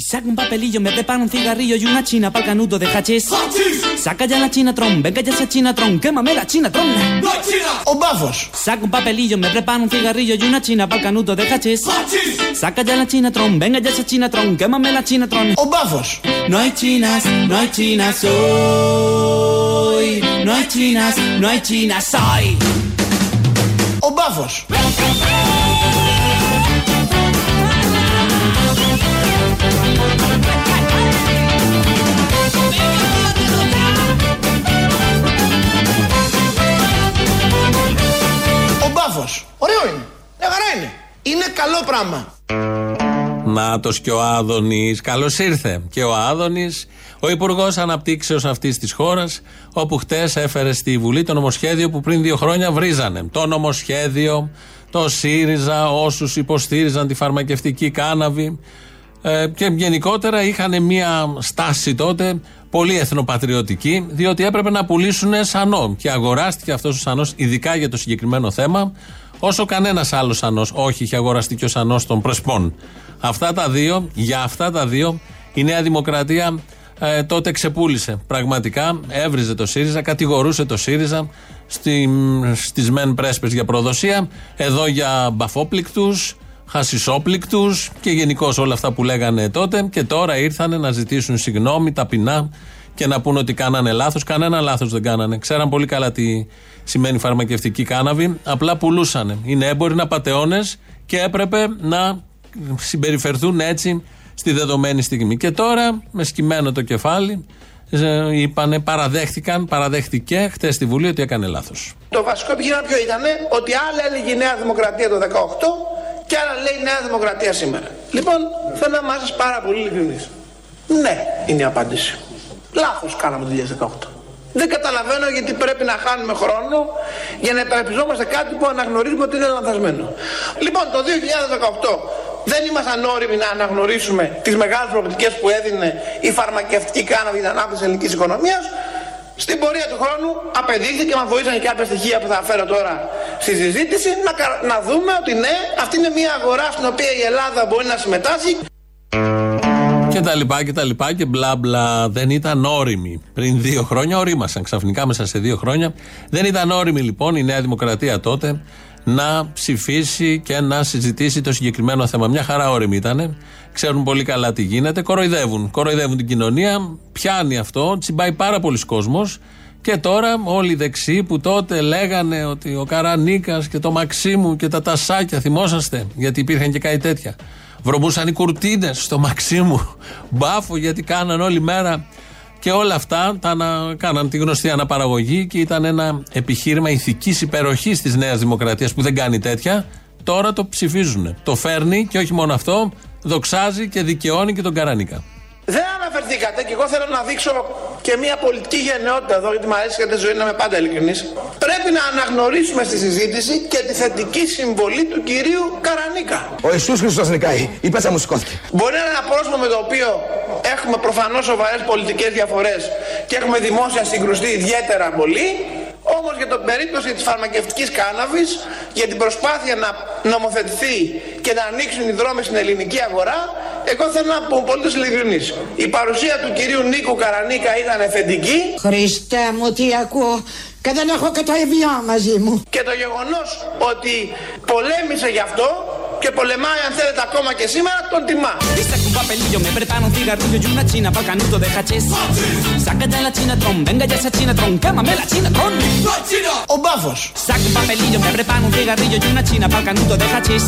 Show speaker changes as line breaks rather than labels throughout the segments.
Saca un papelillo, me prepara un cigarrillo y una china pa'l canuto de hachís. Saca ya la chinatron, venga ya esa china tron, quémame la chinatron.
¡No china!
¡Os bafos!
Saca un papelillo, me prepara un cigarrillo y una china pa'l canuto de hachís. Saca ya la chinatron, venga ya esa chinatron, quémame la chinatron.
¡Os bafos!
No hay chinas, no hay chinas hoy. No hay chinas, no hay chinas hoy.
¡Os bafos! Ο μπάφος. Ωραίο είναι. Μια χαρά είναι. Είναι καλό πράγμα.
Νάτο και ο Άδωνης. Καλώς ήρθε. Και ο Άδωνης, ο Υπουργός Αναπτύξεως αυτής της χώρας, όπου χτες έφερε στη Βουλή το νομοσχέδιο που πριν δύο χρόνια βρίζανε. Το νομοσχέδιο, το ΣΥΡΙΖΑ, όσους υποστήριζαν τη φαρμακευτική κάναβη. Ε, και γενικότερα είχαν μια στάση τότε πολύ εθνοπατριωτική, διότι έπρεπε να πουλήσουν σανό. Και αγοράστηκε αυτός ο σανός, ειδικά για το συγκεκριμένο θέμα, όσο κανένας άλλος σανός. Όχι, είχε αγοραστεί και ο σανός των Πρεσπών. Αυτά τα δύο, για αυτά τα δύο, η Νέα Δημοκρατία ε, τότε ξεπούλησε. Πραγματικά έβριζε το ΣΥΡΙΖΑ, κατηγορούσε το ΣΥΡΙΖΑ στη, στις μεν πρέσπες για προδοσία, εδώ για μπαφόπληκτους, χασισόπληκτους και γενικώς όλα αυτά που λέγανε τότε και τώρα ήρθαν να ζητήσουν συγγνώμη ταπεινά και να πούνε ότι κάνανε λάθος. Κανένα λάθος δεν κάνανε. Ξέραν πολύ καλά τι σημαίνει φαρμακευτική κάναβη. Απλά πουλούσανε. Είναι έμποροι, είναι απαταιώνες και έπρεπε να συμπεριφερθούν έτσι στη δεδομένη στιγμή. Και τώρα, με σκυμμένο το κεφάλι, ε, είπανε, παραδέχτηκαν, παραδέχτηκε χτες στη Βουλή ότι έκανε λάθος.
Το βασικό επιχείρημα ποιο ήταν ότι άλλα έλεγε η Νέα Δημοκρατία το 18 και άλλα λέει η Νέα Δημοκρατία σήμερα. Λοιπόν, θέλω να είμαστε πάρα πολύ ειλικρινείς. Ναι, είναι η απάντηση. Λάθος κάναμε το 2018. Δεν καταλαβαίνω γιατί πρέπει να χάνουμε χρόνο για να υπερασπιζόμαστε κάτι που αναγνωρίζουμε ότι είναι λανθασμένο. Λοιπόν, το 2018 δεν ήμασταν όριμοι να αναγνωρίσουμε τις μεγάλες προοπτικές που έδινε η φαρμακευτική κάναβη για την ανάπτυξη της ελληνικής οικονομίας. Στην πορεία του χρόνου απεδείχθηκε και μας βοήθησαν και κάποια στοιχεία που θα φέρω τώρα στη συζήτηση να, κα- να δούμε ότι ναι, αυτή είναι μια αγορά στην οποία η Ελλάδα μπορεί να συμμετάσχει
Και τα λοιπά και τα λοιπά και μπλα μπλα. Δεν ήταν όριμοι. Πριν δύο χρόνια ορίμασαν ξαφνικά μέσα σε δύο χρόνια. Δεν ήταν όριμοι λοιπόν η Νέα Δημοκρατία τότε να ψηφίσει και να συζητήσει το συγκεκριμένο θέμα. Μια χαρά όριμοι ήταν. Ξέρουν πολύ καλά τι γίνεται. Κοροϊδεύουν. Κοροϊδεύουν την κοινωνία. Πιάνει αυτό. Τσιμπάει πάρα πολλοί κόσμος. Και τώρα όλοι οι δεξιοί που τότε λέγανε ότι ο Καρανίκας και το Μαξίμου και τα τασάκια, θυμόσαστε, γιατί υπήρχαν και κάτι τέτοια. Βρωμούσαν οι κουρτίνες στο Μαξίμου. Μπάφο γιατί κάναν όλη μέρα. Και όλα αυτά τα ανα... κάναν τη γνωστή αναπαραγωγή και ήταν ένα επιχείρημα ηθικής υπεροχής της Νέας Δημοκρατίας που δεν κάνει τέτοια. Τώρα το ψηφίζουν. Το φέρνει και όχι μόνο αυτό, δοξάζει και δικαιώνει και τον Καρανίκα.
Δεν αναφερθήκατε και εγώ θέλω να δείξω και μια πολιτική γενναιότητα εδώ, γιατί μου αρέσει και τη ζωή να είμαι πάντα ειλικρινής. Πρέπει να αναγνωρίσουμε στη συζήτηση και τη θετική συμβολή του κυρίου Καρανίκα.
Ο Ιησούς Χριστός νικάει. Η πέτσα μου σηκώθηκε.
Μπορεί να είναι ένα πρόσωπο με το οποίο έχουμε προφανώς σοβαρές πολιτικές διαφορές και έχουμε δημόσια συγκρουστεί ιδιαίτερα πολύ. Όμως για την περίπτωση της φαρμακευτικής κάναβης, για την προσπάθεια να νομοθετηθεί και να ανοίξουν οι δρόμοι στην ελληνική αγορά, εγώ θέλω να πω πολύ ειλικρινής. Η παρουσία του κυρίου Νίκου Καρανίκα ήταν εφεντική
Χριστέ μου τι ακούω και δεν έχω και το ευγιό μαζί μου.
και το γεγονός ότι πολέμησε γι' αυτό και πολεμάει αν θέλετε ακόμα και σήμερα τον τιμά.
Y saca un papelillo, me prepara un cigarrillo y una china para el canuto de hachís. Saca ya la chinatron, venga ya esa chinatron, quémame la chinatron.
¡No hay China!
Ο μπάφος.
Saca un papelillo, me prepara un cigarrillo y una china para el canuto de hachís.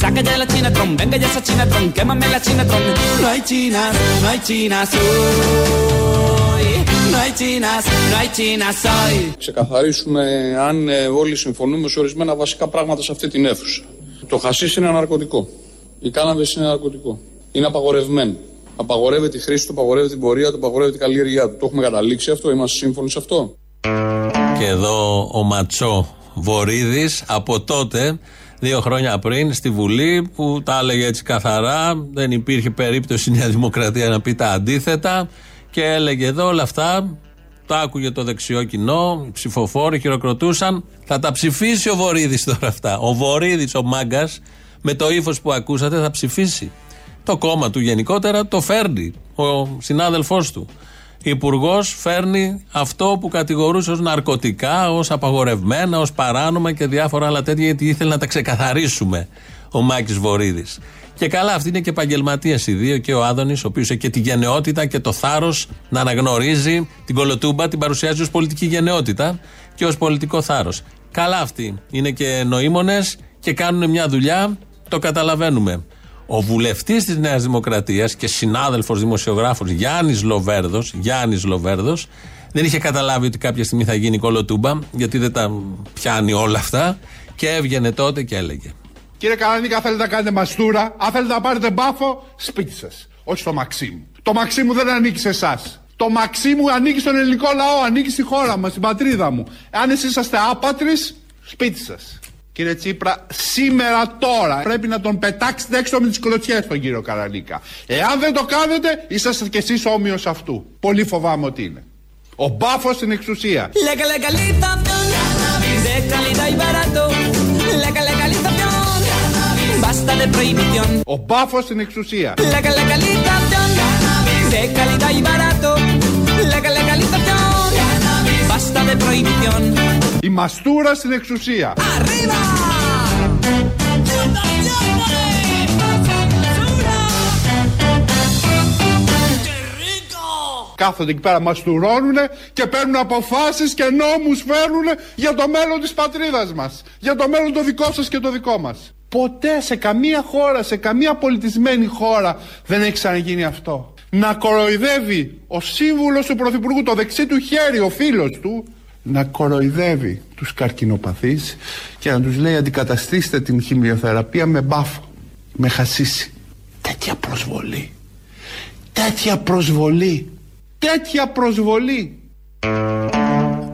Saca ya la chinatron, venga ya esa chinatron, quémame la chinatron. No hay chinas, no hay chinas hoy. No hay chinas, no hay chinas hoy.
ξεκαθαρίσουμε αν ε, όλοι συμφωνούμε σε ορισμένα βασικά πράγματα σε αυτή την αίθουσα. Το χασίς είναι ναρκωτικό. Η κάναβες είναι ναρκωτικό. Είναι απαγορευμένο. Απαγορεύεται η χρήση του, απαγορεύεται την πορεία του, απαγορεύεται η καλλιέργειά του. Το έχουμε καταλήξει αυτό, είμαστε σύμφωνοι σε αυτό.
Και εδώ ο Ματσό Βορύδης από τότε, δύο χρόνια πριν, στη Βουλή, που τα έλεγε έτσι καθαρά, δεν υπήρχε περίπτωση η Νέα Δημοκρατία να πει τα αντίθετα και έλεγε εδώ όλα αυτά. Τα άκουγε το δεξιό κοινό, οι ψηφοφόροι χειροκροτούσαν. Θα τα ψηφίσει ο Βορύδης τώρα αυτά. Ο Βορύδης, ο μάγκας, με το ύφος που ακούσατε, θα ψηφίσει το κόμμα του γενικότερα το φέρνει ο συνάδελφός του. Υπουργός φέρνει αυτό που κατηγορούσε ως ναρκωτικά, ως απαγορευμένα, ως παράνομα και διάφορα άλλα τέτοια, γιατί ήθελε να τα ξεκαθαρίσουμε ο Μάκης Βορύδης. Και καλά, αυτοί είναι και επαγγελματίες οι δύο, και ο Άδωνης, ο οποίος έχει και τη γενναιότητα και το θάρρος να αναγνωρίζει την κολοτούμπα, την παρουσιάζει ως πολιτική γενναιότητα και ως πολιτικό θάρρος. Καλά αυτοί. Είναι και νοήμονες και κάνουν μια δουλειά, το καταλαβαίνουμε. Ο βουλευτής της Νέας Δημοκρατίας και συνάδελφος δημοσιογράφος Γιάννης Λοβέρδος, Γιάννης Λοβέρδος, δεν είχε καταλάβει ότι κάποια στιγμή θα γίνει κολοτούμπα, γιατί δεν τα πιάνει όλα αυτά. Και έβγαινε τότε και έλεγε.
Κύριε Καρανίκα, θέλετε να κάνετε μαστούρα. Αν θέλετε να πάρετε μπάφο, σπίτι σας. Όχι στο Μαξίμου. Το Μαξίμου δεν ανήκει σε εσάς. Το Μαξίμου ανήκει στον ελληνικό λαό, ανήκει στη χώρα μας, στην πατρίδα μου. Αν εσείς είσαστε άπατρες, σπίτι σας. Κύριε Τσίπρα, σήμερα τώρα πρέπει να τον πετάξετε έξω με τις κλωτσιές τον κύριο Καρανίκα. Εάν δεν το κάνετε, είσαστε κι εσείς όμοιος αυτού. Πολύ φοβάμαι ότι είναι. Ο μπάφος στην εξουσία.
Basta de
ο παφό στην εξουσία.
Τα. Σε καλά, τα υπάρα. Τα καλά, τα
Η μαστούρα στην εξουσία.
Αρρήπα.
Κάθονται εκεί πέρα, μαστουρώνουν και παίρνουν αποφάσεις και νόμους φέρνουν για το μέλλον της πατρίδας μας. Για το μέλλον το δικό σας και το δικό μας. Ποτέ σε καμία χώρα, σε καμία πολιτισμένη χώρα δεν έχει ξαναγίνει αυτό. Να κοροϊδεύει ο σύμβουλος του Πρωθυπουργού, το δεξί του χέρι, ο φίλος του, να κοροϊδεύει τους καρκινοπαθείς και να τους λέει αντικαταστήστε την χημειοθεραπεία με μπάφο, με χασίσι. Τέτοια προσβολή. Τέτοια προσβολή. Τέτοια προσβολή.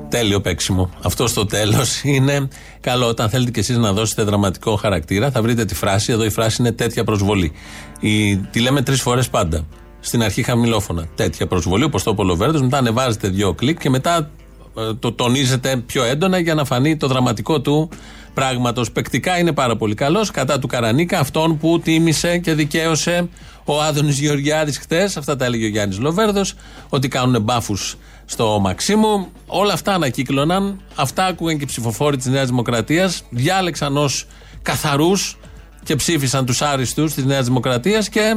Τέλειο παίξιμο. Αυτό στο τέλος είναι καλό. Όταν θέλετε κι εσείς να δώσετε δραματικό χαρακτήρα, θα βρείτε τη φράση. Εδώ η φράση είναι τέτοια προσβολή. Η, τη λέμε τρεις φορές πάντα. Στην αρχή χαμηλόφωνα. Τέτοια προσβολή, όπως το είπε ο Λοβέρδος, Μετά ανεβάζετε δύο κλικ και μετά ε, το τονίζετε πιο έντονα για να φανεί το δραματικό του πράγματος. Πεκτικά είναι πάρα πολύ καλός. Κατά του Καρανίκα, αυτόν που τίμησε και δικαίωσε ο Άδωνης Γεωργιάδης χθε. Αυτά τα έλεγε ο Γιάννης Λοβέρδος. Ότι κάνουν μπάφους στο Μαξίμου. Όλα αυτά ανακύκλωναν. Αυτά άκουγαν και οι ψηφοφόροι της Νέας Δημοκρατίας. Διάλεξαν ως καθαρούς και ψήφισαν τους άριστους της Νέας Δημοκρατίας και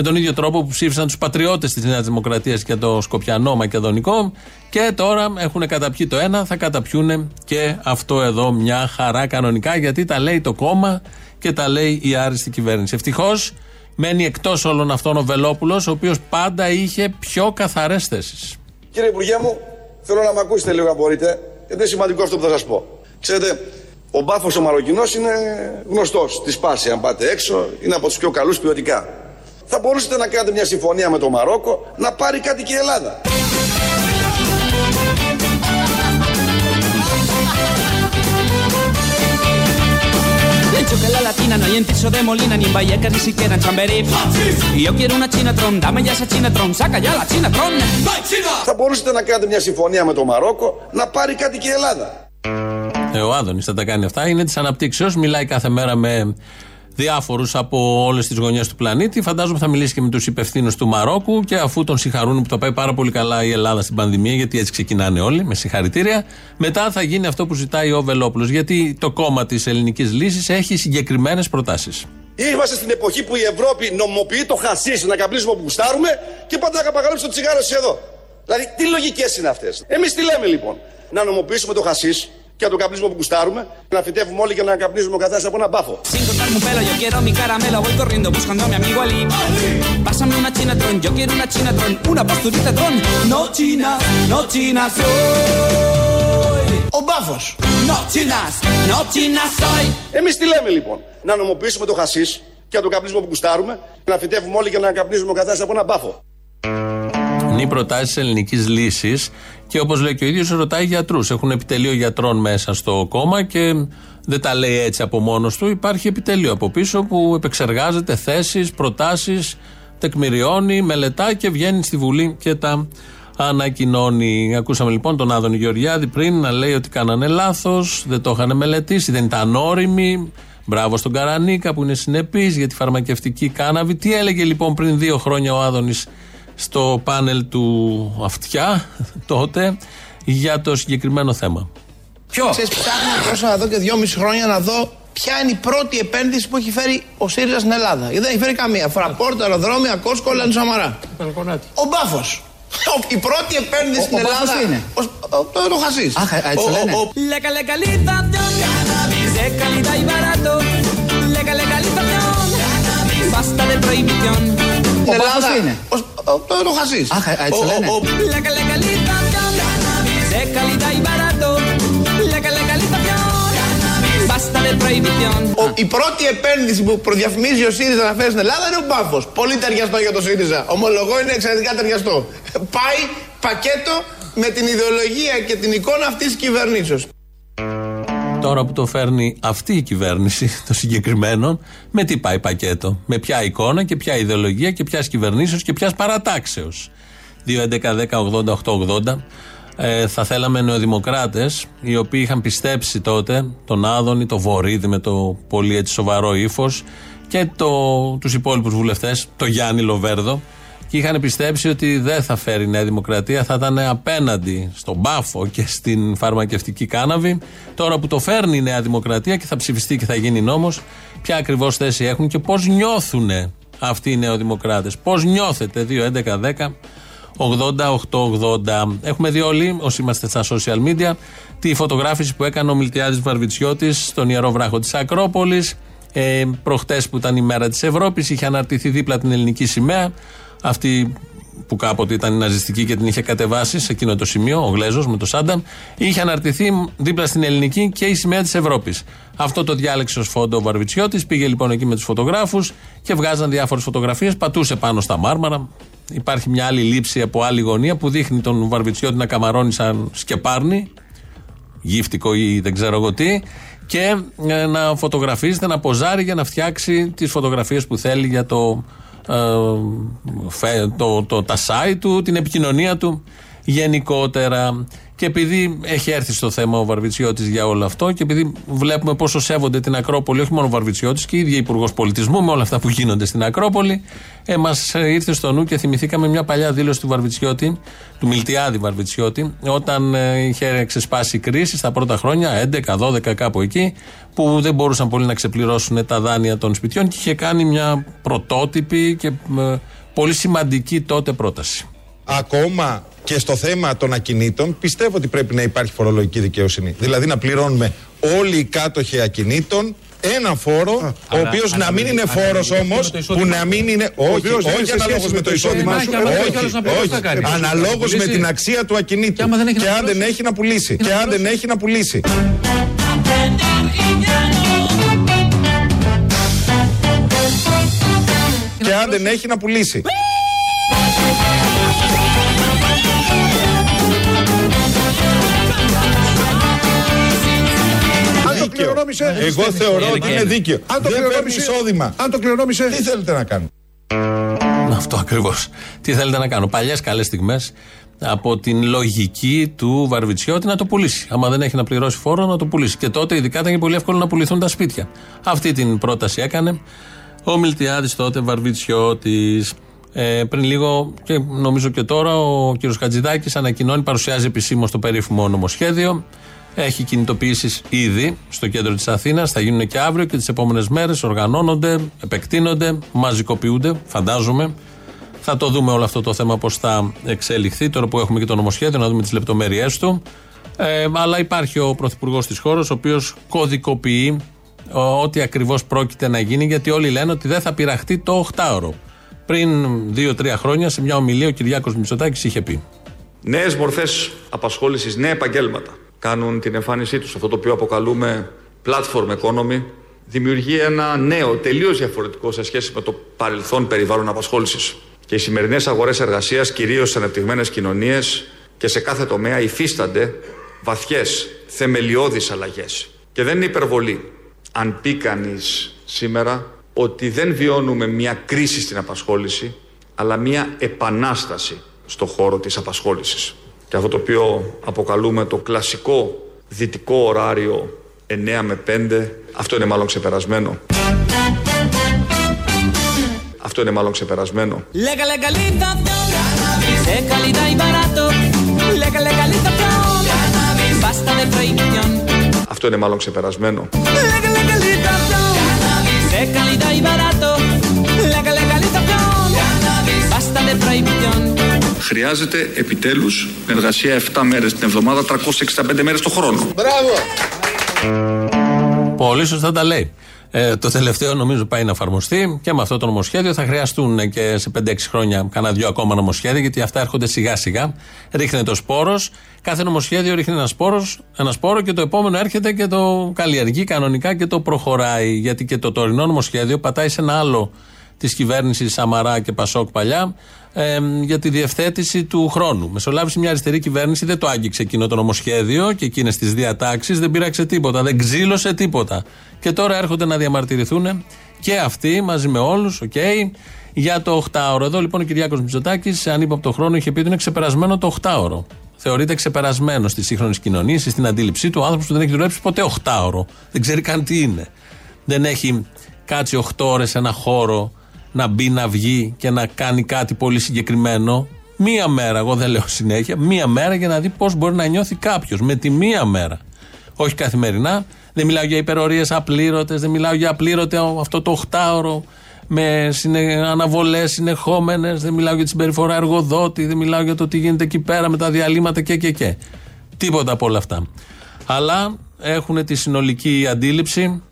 με τον ίδιο τρόπο που ψήφισαν τους πατριώτες της Νέας Δημοκρατίας και το Σκοπιανό Μακεδονικό. Και τώρα έχουν καταπιεί το ένα, θα καταπιούν και αυτό εδώ μια χαρά κανονικά γιατί τα λέει το κόμμα και τα λέει η άριστη κυβέρνηση. Ευτυχώς μένει εκτός όλων αυτών ο Βελόπουλος, ο οποίος πάντα είχε πιο καθαρές θέσεις.
Κύριε Υπουργέ μου, θέλω να με ακούσετε λίγο αν μπορείτε, γιατί είναι σημαντικό αυτό που θα σας πω. Ξέρετε, ο μπάφος ο Μαροκινός είναι γνωστός στη σπάση. Αν πάτε έξω, είναι από τους πιο καλούς ποιοτικά. Θα μπορούσατε να κάνετε μια συμφωνία με το Μαρόκο να πάρει κάτι και η Ελλάδα.
Le echo que la latina no hay en piso de Molina ni en Vallecas ni siquiera en Chamberí. Y yo quiero una Chinatron, dame ya esa Chinatron, saca ya la Chinatron.
Θα μπορούσατε να κάνετε μια συμφωνία με το Μαρόκο να πάρει κάτι και η Ελλάδα.
Ε, ο Άδωνης θα τα κάνει αυτά. Είναι της αναπτύξεως. Μιλάει κάθε μέρα με διάφορους από όλες τις γωνιές του πλανήτη. Φαντάζομαι θα μιλήσει και με τους υπευθύνους του Μαρόκου και αφού τον συγχαρούν που το πάει πάρα πολύ καλά η Ελλάδα στην πανδημία, γιατί έτσι ξεκινάνε όλοι, με συγχαρητήρια, μετά θα γίνει αυτό που ζητάει ο Βελόπουλος. Γιατί το κόμμα της ελληνικής λύσης έχει συγκεκριμένες προτάσεις.
Είμαστε στην εποχή που η Ευρώπη νομοποιεί το χασί να καπνίσουμε όπου γουστάρουμε και πάντα να καπαγαλέψει το τσιγάρο εσείς εδώ. Δηλαδή, τι λογικές είναι αυτές; Εμείς τι λέμε λοιπόν, να νομοποιήσουμε το χασί και να το καπνίσουμε που γουστάρουμε, να φυτεύουμε όλοι και να καπνίζουμε ο καθένας από ένα μπάφο.
Sin cortarme un pelo, yo quiero mi caramelo. Voy corriendo buscando a mi amigo Ali. Pásame una Chinatron, yo quiero una Chinatron. Una posturita tron. No chinas, no chinas soy.
Ο μπάφος.
No chinas, no chinas soy.
Εμείς τι λέμε λοιπόν, να νομοποιήσουμε το χασίς και να το καπνίζουμε που γουστάρουμε, να φυτεύουμε όλοι και να καπνίζουμε ο καθένας από ένα μπάφο.
Είναι οι προτάσεις τη ελληνικής λύσης και όπως λέει και ο ίδιος, ρωτάει γιατρούς. Έχουν επιτελείο γιατρών μέσα στο κόμμα και δεν τα λέει έτσι από μόνος του. Υπάρχει επιτελείο από πίσω που επεξεργάζεται θέσεις, προτάσεις, τεκμηριώνει, μελετά και βγαίνει στη Βουλή και τα ανακοινώνει. Ακούσαμε λοιπόν τον Άδωνη Γεωργιάδη πριν να λέει ότι κάνανε λάθος, δεν το είχαν μελετήσει, δεν ήταν όριμοι. Μπράβο στον Καρανίκα που είναι συνεπής για τη φαρμακευτική κάναβη. Τι έλεγε λοιπόν πριν δύο χρόνια ο Άδωνης στο πάνελ του Αυτιά τότε για το συγκεκριμένο θέμα.
Ποιο; Ξέρεις, ψάχνω τόσο εδώ και δυόμιση χρόνια να δω ποια είναι η πρώτη επένδυση που έχει φέρει ο ΣΥΡΙΖΑ στην Ελλάδα. Γιατί δεν έχει φέρει καμία. Φραπόρτα, αεροδρόμια, κόσκο, Σαμαρά. Ο Μπάφος. Η πρώτη επένδυση στην Ελλάδα.
είναι;
Το, το χασί.
Αχ, έτσι λένε.
La legalización, cannabis de calidad y barato. La legalización, basta de prohibición.
Στην Ελλάδα.
είναι.
Το, το χασί.
Αχ, έτσι λένε.
La legalización, cannabis de calidad y barato. La legalización, basta de prohibición.
Ο- η πρώτη επένδυση που προδιαφημίζει ο ΣΥΡΙΖΑ να φέρει στην Ελλάδα είναι ο Μπάφος. Πολύ ταιριαστό για το ΣΥΡΙΖΑ. Ομολογώ είναι εξαιρετικά ταιριαστό. Πάει πακέτο με την ιδεολογία και την εικόνα αυτής της κυβερνήσεως.
Τώρα που το φέρνει αυτή η κυβέρνηση, το συγκεκριμένο, με τι πάει πακέτο; Με ποια εικόνα και ποια ιδεολογία και ποια κυβερνήσεως και ποια παρατάξεως; 2.11.10.80.880. Ε, θα θέλαμε νεοδημοκράτες, οι οποίοι είχαν πιστέψει τότε τον Άδωνη, τον Βορύδη με το πολύ έτσι σοβαρό ύφος και το, τους υπόλοιπους βουλευτές, το Γιάννη Λοβέρδο, και είχαν πιστέψει ότι δεν θα φέρει η Νέα Δημοκρατία, θα ήταν απέναντι στον πάφο και στην φαρμακευτική κάναβη. Τώρα που το φέρνει η Νέα Δημοκρατία και θα ψηφιστεί και θα γίνει νόμος, ποια ακριβώς θέση έχουν και πώς νιώθουν αυτοί οι νεοδημοκράτες. Πώς νιώθετε, 2, 11, 10, 88-80. Έχουμε δει όλοι, όσοι είμαστε στα social media, τη φωτογράφηση που έκανε ο Μιλτιάδης Βαρβιτσιώτης στον Ιερό Βράχο της Ακρόπολης. Ε, προχτές που ήταν η μέρα της Ευρώπης, είχε αναρτηθεί δίπλα την ελληνική σημαία. Αυτή που κάποτε ήταν η ναζιστική και την είχε κατεβάσει σε εκείνο το σημείο, ο Γλέζος με το Σάνταμ, είχε αναρτηθεί δίπλα στην ελληνική και η σημαία της Ευρώπης. Αυτό το διάλεξε ως φόντο ο Βαρβιτσιώτης, πήγε λοιπόν εκεί με τους φωτογράφους και βγάζαν διάφορες φωτογραφίες, πατούσε πάνω στα μάρμαρα. Υπάρχει μια άλλη λήψη από άλλη γωνία που δείχνει τον Βαρβιτσιώτη να καμαρώνει σαν σκεπάρνη, γύφτικο ή δεν ξέρω εγώ τι, και ε, να φωτογραφίζεται, να ποζάρει για να φτιάξει τις φωτογραφίες που θέλει για το, ε, φε- το, το, τα site του, την επικοινωνία του γενικότερα. Και επειδή έχει έρθει στο θέμα ο Βαρβιτσιώτης για όλο αυτό και επειδή βλέπουμε πόσο σέβονται την Ακρόπολη, όχι μόνο ο Βαρβιτσιώτης και η ίδια Υπουργός Πολιτισμού με όλα αυτά που γίνονται στην Ακρόπολη, ε, μας ήρθε στο νου και θυμηθήκαμε μια παλιά δήλωση του Βαρβιτσιώτη, του Μιλτιάδη Βαρβιτσιώτη, όταν ε, είχε ξεσπάσει η κρίση στα πρώτα χρόνια, 11-12 κάπου εκεί, που δεν μπορούσαν πολύ να ξεπληρώσουν τα δάνεια των σπιτιών και είχε κάνει μια πρωτότυπη και ε, πολύ σημαντική τότε πρόταση.
Ακόμα και στο θέμα των ακινήτων, πιστεύω ότι πρέπει να υπάρχει φορολογική δικαιοσύνη. Δηλαδή να πληρώνουμε όλοι οι κάτοχοι ακινήτων ένα φόρο, ο οποίος να μην είναι φόρος όμως, που να μην είναι. Όχι,
οποίος δεν είναι
όχι
σε σχέση
αναλόγω
με
με
το
το εισόδημά
εισόδημά
σου.
σου, άμα δεν
Όχι,
έχει άλλος να πληρώσει, τι θα κάνεις.
Αναλόγως με
Πουλήσει.
την αξία του ακινήτου.
Και άμα δεν έχει να
Και αν δεν
πληρώσει.
έχει να πουλήσει. Και αν δεν έχει να πουλήσει. Και αν δεν έχει να πουλήσει.
Κληρονόμησε.
Εγώ θεωρώ ότι είναι δίκαιο.
Αν το
Δεν παίρνει
κληρονόμησε.
εισόδημα.
Αν το κληρονόμησε.
Τι θέλετε να κάνω;
Αυτό ακριβώς. Τι θέλετε να κάνω; Παλιές καλές στιγμές από την λογική του Βαρβιτσιώτη να το πουλήσει. Άμα δεν έχει να πληρώσει φόρο, να το πουλήσει. Και τότε ειδικά ήταν και πολύ εύκολο να πουληθούν τα σπίτια. Αυτή την πρόταση έκανε ο Μιλτιάδης τότε Βαρβιτσιώτης. Ε, πριν λίγο και νομίζω και τώρα ο κ. Χατζηδάκης ανακοινώνει, παρουσιάζει επισήμως το περίφημο νομοσχέδιο. Έχει κινητοποιήσεις ήδη στο κέντρο της Αθήνας. Θα γίνουν και αύριο και τις επόμενες μέρες. Οργανώνονται, επεκτείνονται, μαζικοποιούνται, φαντάζομαι. Θα το δούμε όλο αυτό το θέμα πώς θα εξελιχθεί τώρα που έχουμε και το νομοσχέδιο, να δούμε τις λεπτομέρειές του. Ε, αλλά υπάρχει ο Πρωθυπουργός της χώρας, ο οποίος κωδικοποιεί ο, ό,τι ακριβώς πρόκειται να γίνει, γιατί όλοι λένε ότι δεν θα πειραχτεί το 8ωρο. Πριν 2-3 χρόνια, σε μια ομιλία, ο Κυριάκο Μητσοτάκης είχε πει.
Νέες μορφές απασχόλησης, νέα επαγγέλματα κάνουν την εμφάνισή τους. Αυτό το οποίο αποκαλούμε platform economy δημιουργεί ένα νέο, τελείως διαφορετικό σε σχέση με το παρελθόν περιβάλλον απασχόλησης. Και οι σημερινές αγορές εργασίας, κυρίως σε ανεπτυγμένες κοινωνίες και σε κάθε τομέα υφίστανται βαθιές, θεμελιώδεις αλλαγές. Και δεν είναι υπερβολή αν πει κανείς σήμερα ότι δεν βιώνουμε μια κρίση στην απασχόληση, αλλά μια επανάσταση στο χώρο της απασχόλησης. Και αυτό το οποίο αποκαλούμε το κλασικό δυτικό ωράριο 9 με 5. Αυτό είναι μάλλον ξεπερασμένο. Αυτό είναι μάλλον ξεπερασμένο.
Lega legalizzazione, cannabis è calidad y barato. Lega legalizzazione, cannabis basta de prohibición.
Αυτό είναι μάλλον ξεπερασμένο.
Lega legalizzazione, cannabis è calidad y barato. Lega legalizzazione, cannabis basta de prohibición.
Χρειάζεται επιτέλους εργασία 7 μέρες την εβδομάδα, 365 μέρες το χρόνο.
Μπράβο!
Πολύ σωστά τα λέει. Ε, το τελευταίο νομίζω πάει να εφαρμοστεί και με αυτό το νομοσχέδιο θα χρειαστούν και σε 5-6 χρόνια κανένα δυο ακόμα νομοσχέδια γιατί αυτά έρχονται σιγά σιγά. Ρίχνεται ο σπόρος. Κάθε νομοσχέδιο ρίχνει ένα, σπόρος, ένα σπόρο και το επόμενο έρχεται και το καλλιεργεί κανονικά και το προχωράει. Γιατί και το τωρινό νομοσχέδιο πατάει σε ένα άλλο της κυβέρνησης Σαμαρά και Πασόκ παλιά ε, για τη διευθέτηση του χρόνου. Μεσολάβησε μια αριστερή κυβέρνηση, δεν το άγγιξε εκείνο το νομοσχέδιο και εκείνες τις διατάξεις, δεν πήραξε τίποτα, δεν ξύλωσε τίποτα. Και τώρα έρχονται να διαμαρτυρηθούν και αυτοί μαζί με όλους, οκ, για το 8ωρο. Εδώ λοιπόν ο Κυριάκος Μητσοτάκης, αν είπα από το χρόνο, είχε πει ότι είναι ξεπερασμένο το 8ωρο. Θεωρείται ξεπερασμένο στη σύγχρονη κοινωνία, στην αντίληψή του, ο άνθρωπος που δεν έχει δουλέψει ποτέ 8ωρο. Δεν ξέρει καν τι είναι. Δεν έχει κάτσει 8 ώρες σε ένα χώρο να μπει, να βγει και να κάνει κάτι πολύ συγκεκριμένο. Μία μέρα, εγώ δεν λέω συνέχεια, μία μέρα για να δει πώς μπορεί να νιώθει κάποιος. Με τη μία μέρα. Όχι καθημερινά. Δεν μιλάω για υπερορίες απλήρωτες, δεν μιλάω για απλήρωτο αυτό το 8ωρο με αναβολές συνεχόμενες, δεν μιλάω για τη συμπεριφορά εργοδότη, δεν μιλάω για το τι γίνεται εκεί πέρα με τα διαλύματα και και και. Τίποτα από όλα αυτά. Αλλά έχουν τη συνολική αντίληψη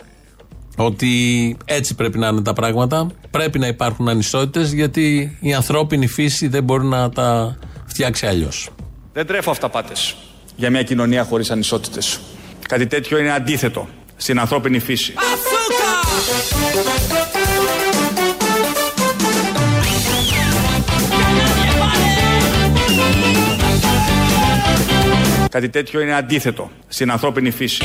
ότι έτσι πρέπει να είναι τα πράγματα. Πρέπει να υπάρχουν ανισότητες γιατί η ανθρώπινη φύση δεν μπορεί να τα φτιάξει αλλιώς.
Δεν τρέφω αυταπάτες για μια κοινωνία χωρίς ανισότητες. Κάτι τέτοιο είναι αντίθετο στην ανθρώπινη φύση. Κάτι τέτοιο είναι αντίθετο στην ανθρώπινη φύση.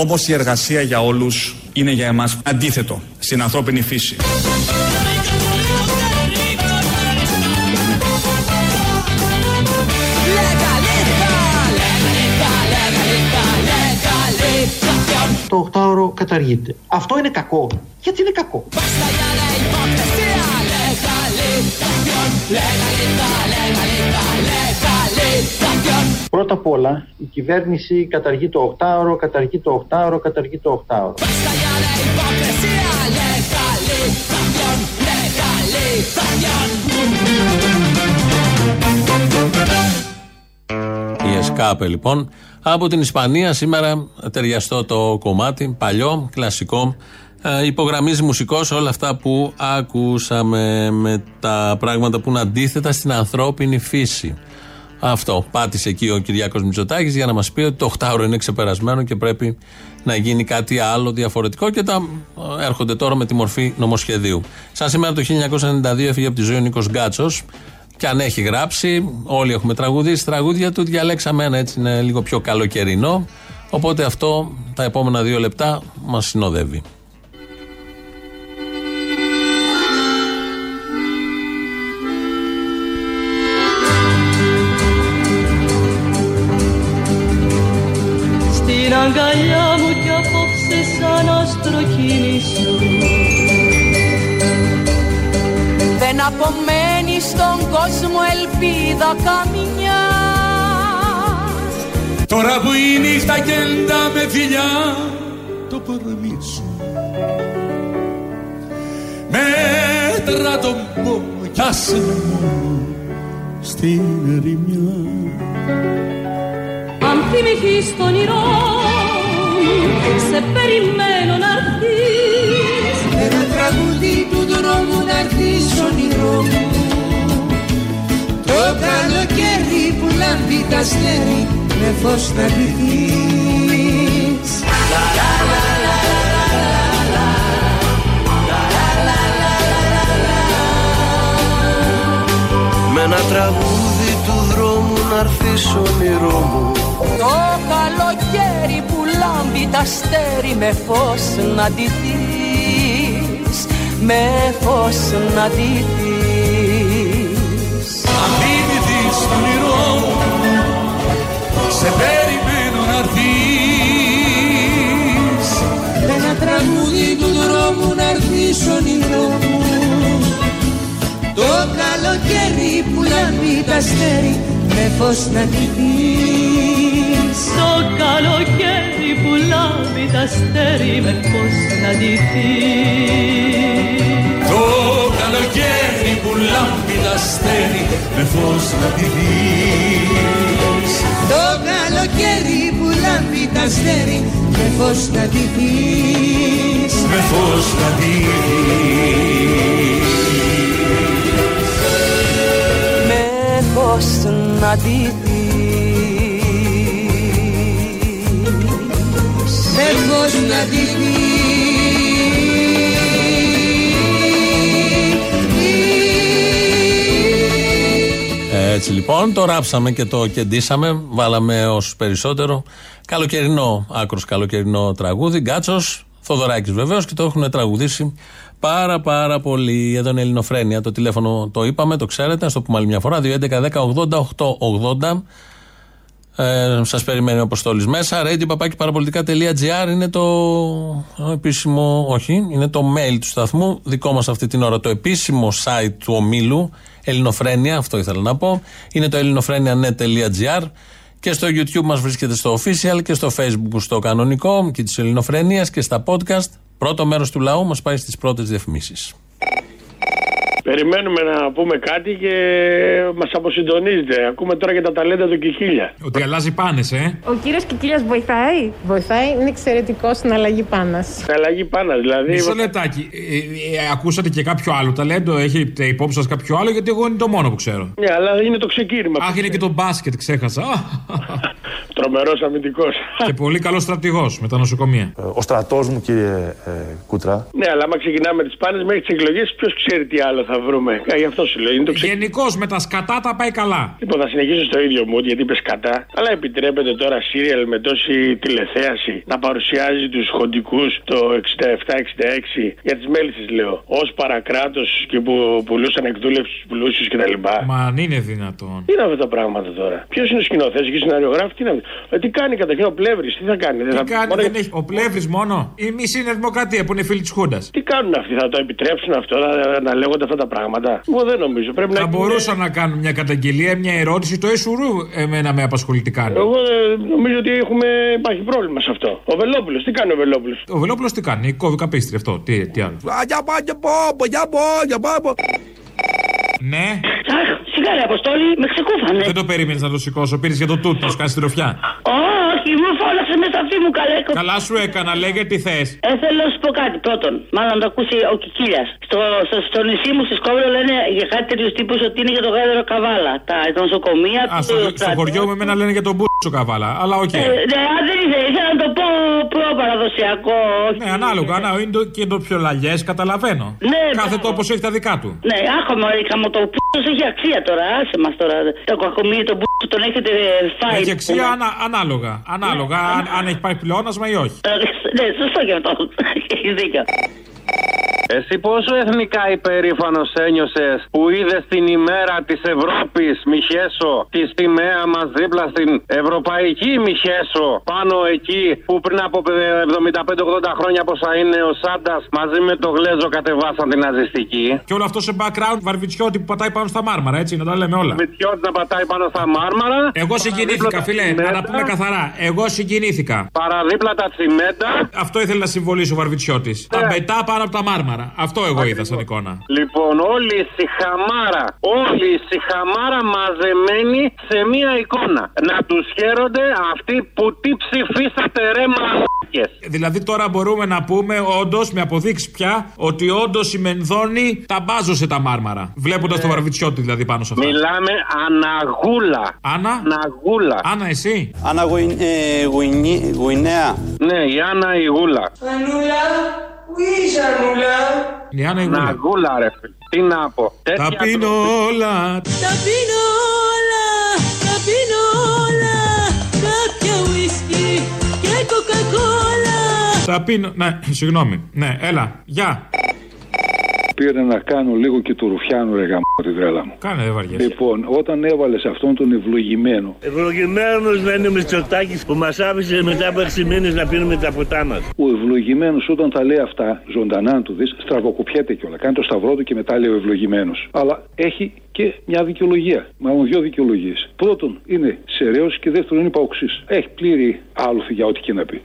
Όμως η εργασία για όλους είναι για εμάς αντίθετο στην ανθρώπινη φύση.
Το 8ωρο καταργείται. Αυτό είναι κακό. Γιατί είναι κακό; Πρώτα απ' όλα, η κυβέρνηση καταργεί το 8ωρο, καταργεί το 8ωρο, καταργεί το 8ωρο.
Η ΕΣΚΑΠΕ λοιπόν από την Ισπανία σήμερα ταιριαστό το κομμάτι, παλιό, κλασικό ε, υπογραμμίζει μουσικός όλα αυτά που ακούσαμε με τα πράγματα που είναι αντίθετα στην ανθρώπινη φύση. Αυτό. Πάτησε εκεί ο Κυριάκος Μητσοτάκης για να μας πει ότι το 8ωρο είναι ξεπερασμένο και πρέπει να γίνει κάτι άλλο διαφορετικό και τα ε, έρχονται τώρα με τη μορφή νομοσχεδίου. Σαν σήμερα το 1992 έφυγε από τη ζωή ο Νίκος Γκάτσος και αν έχει γράψει, όλοι έχουμε τραγουδίσει τραγούδια του, διαλέξαμε ένα έτσι είναι λίγο πιο καλοκαιρινό. Οπότε αυτό τα επόμενα δύο λεπτά μας συνοδεύει.
Στον κόσμο ελπίδα καμιά.
Τώρα που η νύχτα κεντά με φιλιά το παραμίσου Μέτρα τον πόνο κι άσε με μόνο στην ερημιά.
Αν θυμηθείς τον όνειρό μου σε περιμένω να έρθεις.
Ένα τραγούδι του δρόμου να έρθεις όνειρό μου. Το καλοκαίρι που λάμπει τα αστέρι με φως να ντυθείς Λα λα λα λα λα λα λα
Με ένα τραγούδι του δρόμου να έρθεις όνειρό μου.
Το καλοκαίρι που λάμπει τα αστέρι με φως να ντυθείς. Με φως να ντυθείς
Σε περιμένω να έρθεις.
Με ένα τραγούδι του δρόμου να έρθεις όνειρό μου. Το καλοκαίρι που λάμπει τα αστέρι με φως να ντυθείς
Το καλοκαίρι που λάμπει τα αστέρι με φως να ντυθείς
Το καλοκαίρι που λάμπει τα αστέρι με φως να ντυθείς
Το καλοκαίρι που λάμπει τα αστέρι με φως να ντυθείς
με φως να ντυθείς
με φως να ντυθείς
Με φως να
Έτσι λοιπόν, το ράψαμε και το κεντήσαμε. Βάλαμε ω περισσότερο καλοκαιρινό, άκρος καλοκαιρινό τραγούδι. Γκάτσος, Θοδωράκης βεβαίως και το έχουν τραγουδήσει πάρα πάρα πολύ. Εδώ είναι Ελληνοφρένια. Το τηλέφωνο το είπαμε, το ξέρετε. Α το πούμε άλλη μια φορά. 2.11.10.80.880. Ε, Σας περιμένει ο Αποστόλης μέσα. radio.parapolitica.gr είναι το επίσημο, όχι, είναι το mail του σταθμού. Δικό μας αυτή την ώρα. Το επίσημο site του ομίλου. Ελληνοφρένια, αυτό ήθελα να πω. Είναι το ελληνοφρένια.net.gr. Και στο YouTube μας βρίσκεται στο official και στο Facebook στο κανονικό και της Ελληνοφρένειας και στα podcast. Πρώτο μέρος του λαού μας πάει στις πρώτες διαφημίσεις.
Περιμένουμε να πούμε κάτι και μας αποσυντονίζετε. Ακούμε τώρα και τα ταλέντα του Κικίλια.
Ότι αλλάζει πάνες, ε.
Ο κύριος Κικίλια βοηθάει; Βοηθάει, είναι εξαιρετικό στην αλλαγή πάνας.
Στην αλλαγή πάνας, δηλαδή.
Μισό λεπτάκι. Ε, ε, ακούσατε και κάποιο άλλο ταλέντο, έχετε υπόψη σας κάποιο άλλο, γιατί εγώ είναι το μόνο που ξέρω.
Ναι, αλλά είναι το ξεκίνημα.
Αχ, είναι και το μπάσκετ, ξέχασα.
Τρομερός αμυντικός.
και πολύ καλός στρατηγός με τα νοσοκομεία.
Ο στρατός μου, κύριε ε, Κούτρα.
Ναι, αλλά άμα ξεκινάμε τις πάνες μέχρι τις εκλογές, ποιος ξέρει τι άλλο θα βρούμε. Ε, γι' αυτό σου λέω. Είναι το ξε...
Γενικώς με τα σκατά τα πάει καλά.
Λοιπόν, θα συνεχίσω στο ίδιο μου γιατί είπες σκατά. Αλλά επιτρέπεται τώρα σύριαλ με τόση τηλεθέαση να παρουσιάζει τους χοντικούς το 67-66 για τις μέλισσες, λέω. Ω παρακράτος και που πουλούσαν εκδούλευσης στου πλούσιου κτλ.
Μα αν είναι δυνατόν.
Τι είναι αυτά τα πράγματα τώρα; Ποιος είναι ο σκηνοθέτης και σεναριογράφη, τι είναι αυτό; Ε, τι κάνει καταρχήν ο Πλεύρης, τι θα κάνει.
Τι
θα...
κάνει, δεν έχει... Ο Πλεύρης μόνο; Η μισή είναι δημοκρατία που είναι φίλη της Χούντας.
Τι κάνουν αυτοί, θα το επιτρέψουν αυτό να, να λέγονται αυτά τα πράγματα. Εγώ δεν νομίζω. Πρέπει
θα
να
μπορούσαν να κάνουν μια καταγγελία, μια ερώτηση. Το Εσουρού εμένα με απασχολεί τι κάνει.
Εγώ ε, νομίζω ότι έχουμε... υπάρχει πρόβλημα σε αυτό. Ο Βελόπουλος, τι κάνει ο Βελόπουλος;
Ο Βελόπουλος τι κάνει, κόβει καπίστρι αυτό. Τι, τι άλλο; Ναι.
Αχ, σιγάρε αποστόλη, με ξεκούφανε.
Δεν το περίμενες να το σηκώσω. Πήρες για το τούτ, να σου κάνει τροφιά.
Όχι, μου φώναξε με στα αυτή μου καλέ.
Καλά σου έκανα, λέγε τι θες.
Ε, θέλω να σου πω κάτι. Πρώτον, μάλλον να το ακούσει ο Κικίλιας. Στο, στο, στο νησί μου, στη Σκόβρε, λένε για κάτι τέτοιους τύπους ότι είναι για το γάδερο καβάλα. Τα νοσοκομεία,
Α, στο, στο χωριό μου εμένα λένε για τον μπούτσο καβάλα. Αλλά οκ.
Ε, ναι, αν δεν ήθελα, ήθελα να το πω προ-παραδοσιακό.
Ναι, ανάλογα. Να, είναι το, και το πιο λαγιές, καταλαβαίνω.
Ναι,
Κάθε τόπος έχει τα δικά του.
Ναι, άχομαι, είχαμε το πούτσο έχει αξία τώρα. Άσε μας τώρα. Το κακομίρι, τον πούτσο τον έχετε φάει.
Έχει αξία ανα, ανάλογα. Ανάλογα αν, αν έχει πάρει πλεόνασμα ή όχι.
Ναι, σωστό και αυτό. Έχει δίκιο.
Εσύ πόσο εθνικά υπερήφανος ένιωσες που είδες την ημέρα της Ευρώπης, Μιχέσο, της σημαία μας δίπλα στην Ευρωπαϊκή Μιχέσο, πάνω εκεί που πριν από 75-80 χρόνια πόσα είναι ο Σάντας μαζί με το Γλέζο κατεβάσαν την ναζιστική.
Και όλο αυτό σε background βαρβιτσιώτη που πατάει πάνω στα μάρμαρα, έτσι, να τα λέμε όλα.
Βαρβιτσιώτη να πατάει πάνω στα μάρμαρα.
Εγώ συγκινήθηκα, φίλε, να τα πούμε καθαρά. Εγώ συγκινήθηκα.
Παραδίπλα τα τσιμέντα.
Αυτό ήθελε να συμβολήσει ο Βαρβιτσιώτης. Τα πετά πάνω από τα μάρμαρα. Αυτό εγώ είδα σαν εικόνα.
Λοιπόν, όλη η σιχαμάρα, όλη η σιχαμάρα μαζεμένη σε μία εικόνα. Να τους χαίρονται αυτοί που τι ψηφίσατε ρε μαλάκες.
Δηλαδή τώρα μπορούμε να πούμε όντως, με αποδείξει πια, ότι όντως η Μενδώνη τα μπάζωσε τα μάρμαρα. Βλέποντας
Ε.
το βαρβιτσιώτη δηλαδή πάνω σε αυτά.
Μιλάμε αναγούλα.
Άννα;
Αναγούλα.
Άννα, εσύ;
Άννα Γουινέα. Ναι, η Άννα η Γούλα.
Ανούλα, ουίζα Ανούλα.
Η Άννα η Γούλα.
Αναγούλα, ρε φίλε. Τι να πω.
Τα πίνω όλα.
Τα πίνω όλα, τα πίνω όλα Κάποια ουίσκι και κοκακόλα
Τα πίνω. Ναι, συγγνώμη. Ναι, έλα. Γεια.
Πήρε να κάνω λίγο και του Ρουφιάνου ρε γαμώ την τρέλα μου.
Κάνε, δεν βαριέσαι.
Λοιπόν, όταν έβαλες αυτόν τον ευλογημένο.
Ευλογημένος να είναι ο Μητσοτάκης που μας άφησε μετά από 6 μήνες να πίνουμε τα ποτά μας.
Ο ευλογημένος όταν τα λέει αυτά, ζωντανά αν του δεις, στραβοκοπιέται κιόλας. Κάνει το σταυρό του και μετά λέει ο ευλογημένος. Αλλά έχει και μια δικαιολογία. Μάλλον δύο δικαιολογίες. Πρώτον, είναι σεραίο και δεύτερον, είναι παοξής. Έχει πλήρη άλοθη για ό,τι και να πει.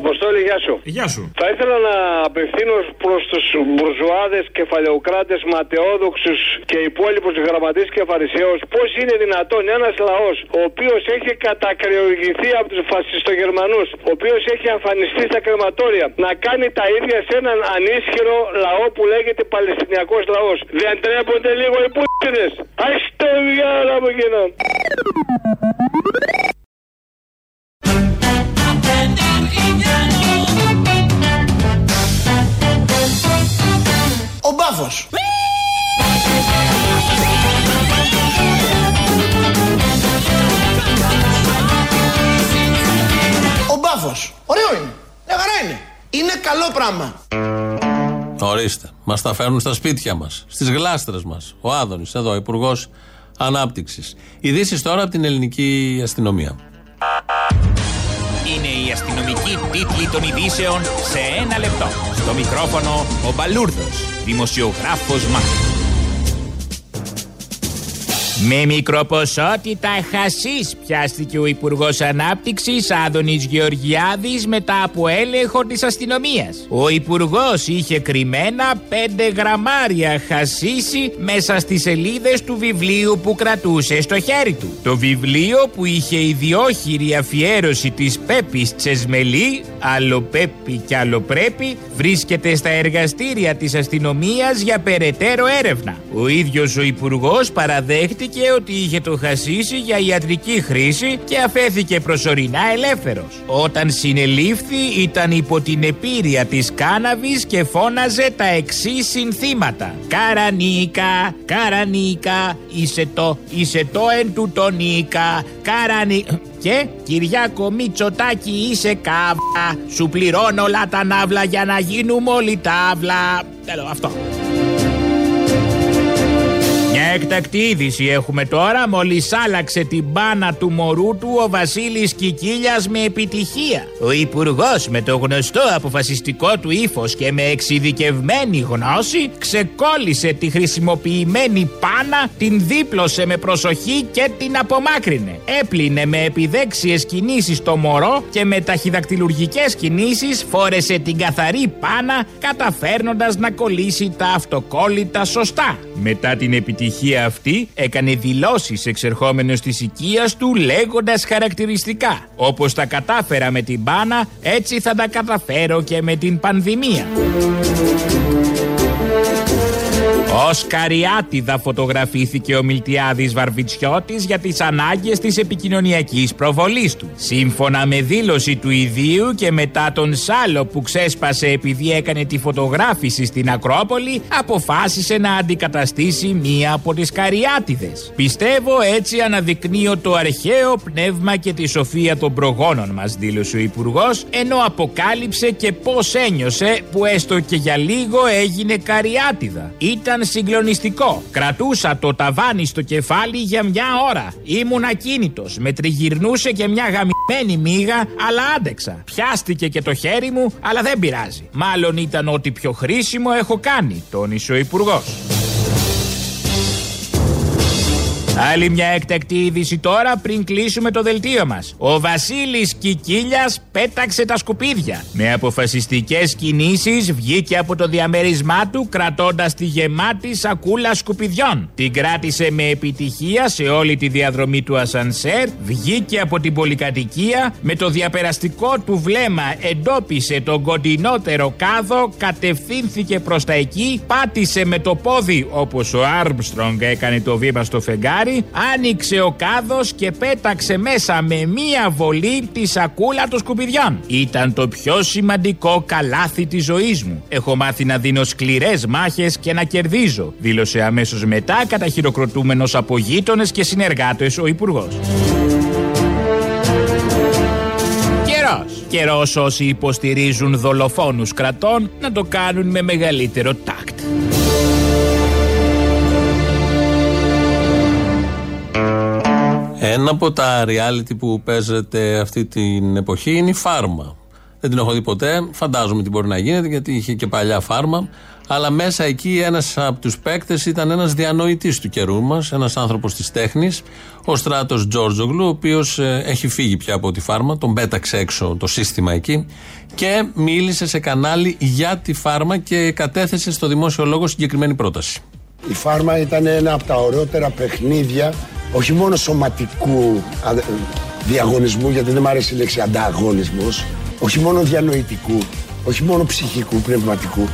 Αποστόλη, γεια σου.
Γεια σου.
Θα ήθελα να απευθύνω προς τους μπουρζουάδες, κεφαλαιοκράτες, ματαιόδοξους και υπόλοιπους γραμματείς και φαρισαίους πώς είναι δυνατόν ένας λαός ο οποίος έχει κατακρεουργηθεί από τους φασιστογερμανούς, ο οποίος έχει εμφανιστεί στα κρεματόρια, να κάνει τα ίδια σε έναν ανίσχυρο λαό που λέγεται Παλαιστινιακός λαός. Δεν τρέπονται λίγο οι πούτινες. Α το διάλα μου γίνω.
Ο μπάφος. Ο μπάφος. Ωραίο είναι. Μια χαρά είναι. Είναι καλό πράγμα.
Ορίστε. Μας τα φέρνουν στα σπίτια μας, στις γλάστρες μας. Ο Άδωνης, εδώ, Υπουργός Ανάπτυξης. Ειδήσεις τώρα από την ελληνική αστυνομία.
Είναι η αστυνομική τίτλη των ειδήσεων σε ένα λεπτό. Στο μικρόφωνο ο Μπαλούρδος, δημοσιογράφος Μάρκος. Με μικροποσότητα χασίς πιάστηκε ο Υπουργός Ανάπτυξης Άδωνης Γεωργιάδης μετά από έλεγχο της αστυνομίας. Ο Υπουργός είχε κρυμμένα 5 γραμμάρια χασίσι μέσα στις σελίδες του βιβλίου που κρατούσε στο χέρι του. Το βιβλίο που είχε ιδιόχειρη αφιέρωση της Πέπης Τσεσμελή, άλλο Πέπη κι άλλο πρέπει, βρίσκεται στα εργαστήρια της αστυνομίας για περαιτέρω έρευνα. Ο ίδιος ο Υπουργός παραδέχτηκε ότι είχε το χασίσι για ιατρική χρήση και αφέθηκε προσωρινά ελεύθερος. Όταν συνελήφθη ήταν υπό την επίρρεια της κάναβης και φώναζε τα εξή συνθήματα. Καρανίκα, καρανίκα, είσαι το, είσαι το εν του τονίκα, καρανί... Και Κυριάκο Μητσοτάκη είσαι καύλα Σου πληρώνω όλα τα ναύλα για να γίνουμε όλοι τάβλα Τέλο αυτό μια έκτακτη είδηση έχουμε τώρα. Μόλις άλλαξε την μπάνα του μωρού του ο Βασίλης Κικίλιας με επιτυχία. Ο Υπουργός με το γνωστό αποφασιστικό του ύφος και με εξειδικευμένη γνώση ξεκόλλησε τη χρησιμοποιημένη πάνα, την δίπλωσε με προσοχή και την απομάκρυνε. Έπλυνε με επιδέξιες κινήσεις το μωρό και με ταχυδακτηλουργικές κινήσεις φόρεσε την καθαρή πάνα καταφέρνοντας να κολλήσει τα αυτοκόλλητα σωστά. Μετά την επιτυχία αυτή έκανε δηλώσεις εξερχόμενος της οικίας του λέγοντας χαρακτηριστικά «Όπως τα κατάφερα με την πάνα έτσι θα τα καταφέρω και με την πανδημία». Ω καριάτιδα φωτογραφήθηκε ο Μιλτιάδης Βαρβιτσιώτης για τις ανάγκες της επικοινωνιακής προβολής του. Σύμφωνα με δήλωση του ιδίου και μετά τον Σάλο που ξέσπασε επειδή έκανε τη φωτογράφηση στην Ακρόπολη, αποφάσισε να αντικαταστήσει μία από τις καριάτιδες. Πιστεύω έτσι αναδεικνύω το αρχαίο πνεύμα και τη σοφία των προγόνων μας, δήλωσε ο Υπουργός, ενώ αποκάλυψε και πώς ένιωσε που έστω και για λίγο έγινε καριάτιδα. Ήταν συγκλονιστικό. Κρατούσα το ταβάνι στο κεφάλι για μια ώρα. Ήμουν ακίνητος. Με τριγυρνούσε και μια γαμημένη μύγα, αλλά άντεξα. Πιάστηκε και το χέρι μου, αλλά δεν πειράζει. Μάλλον ήταν ό,τι πιο χρήσιμο έχω κάνει, τόνισε ο Υπουργός. Άλλη μια εκτακτή είδηση τώρα πριν κλείσουμε το δελτίο μας. Ο Βασίλης Κικίλιας πέταξε τα σκουπίδια. Με αποφασιστικές κινήσεις βγήκε από το διαμέρισμά του κρατώντας τη γεμάτη σακούλα σκουπιδιών. Την κράτησε με επιτυχία σε όλη τη διαδρομή του ασανσέρ, βγήκε από την πολυκατοικία, με το διαπεραστικό του βλέμμα εντόπισε τον κοντινότερο κάδο, κατευθύνθηκε προς τα εκεί, πάτησε με το πόδι όπως ο Άρμστρονγκ έκανε το βήμα στο φεγγάρι άνοιξε ο κάδος και πέταξε μέσα με μία βολή τη σακούλα των σκουπιδιών. Ήταν το πιο σημαντικό καλάθι της ζωής μου. Έχω μάθει να δίνω σκληρές μάχες και να κερδίζω, δήλωσε αμέσως μετά καταχειροκροτούμενος από γείτονες και συνεργάτες ο Υπουργός. Καιρός. Καιρός όσοι υποστηρίζουν δολοφόνους κρατών να το κάνουν με μεγαλύτερο τάκτ.
Ένα από τα reality που παίζεται αυτή την εποχή είναι η φάρμα. Δεν την έχω δει ποτέ. Φαντάζομαι τι μπορεί να γίνεται γιατί είχε και παλιά φάρμα. Αλλά μέσα εκεί ένας από τους παίκτες ήταν ένας διανοητής του καιρού μας, ένας άνθρωπος της τέχνης, ο Στράτος Τζόρτζογλου, ο οποίος έχει φύγει πια από τη φάρμα, τον πέταξε έξω το σύστημα εκεί και μίλησε σε κανάλι για τη φάρμα και κατέθεσε στο δημόσιο λόγο συγκεκριμένη πρόταση.
Η φάρμα ήταν ένα από τα ωραιότερα παιχνίδια, όχι μόνο σωματικού α, διαγωνισμού, γιατί δεν μου αρέσει η λέξη ανταγωνισμός, όχι μόνο διανοητικού, όχι μόνο ψυχικού, πνευματικού.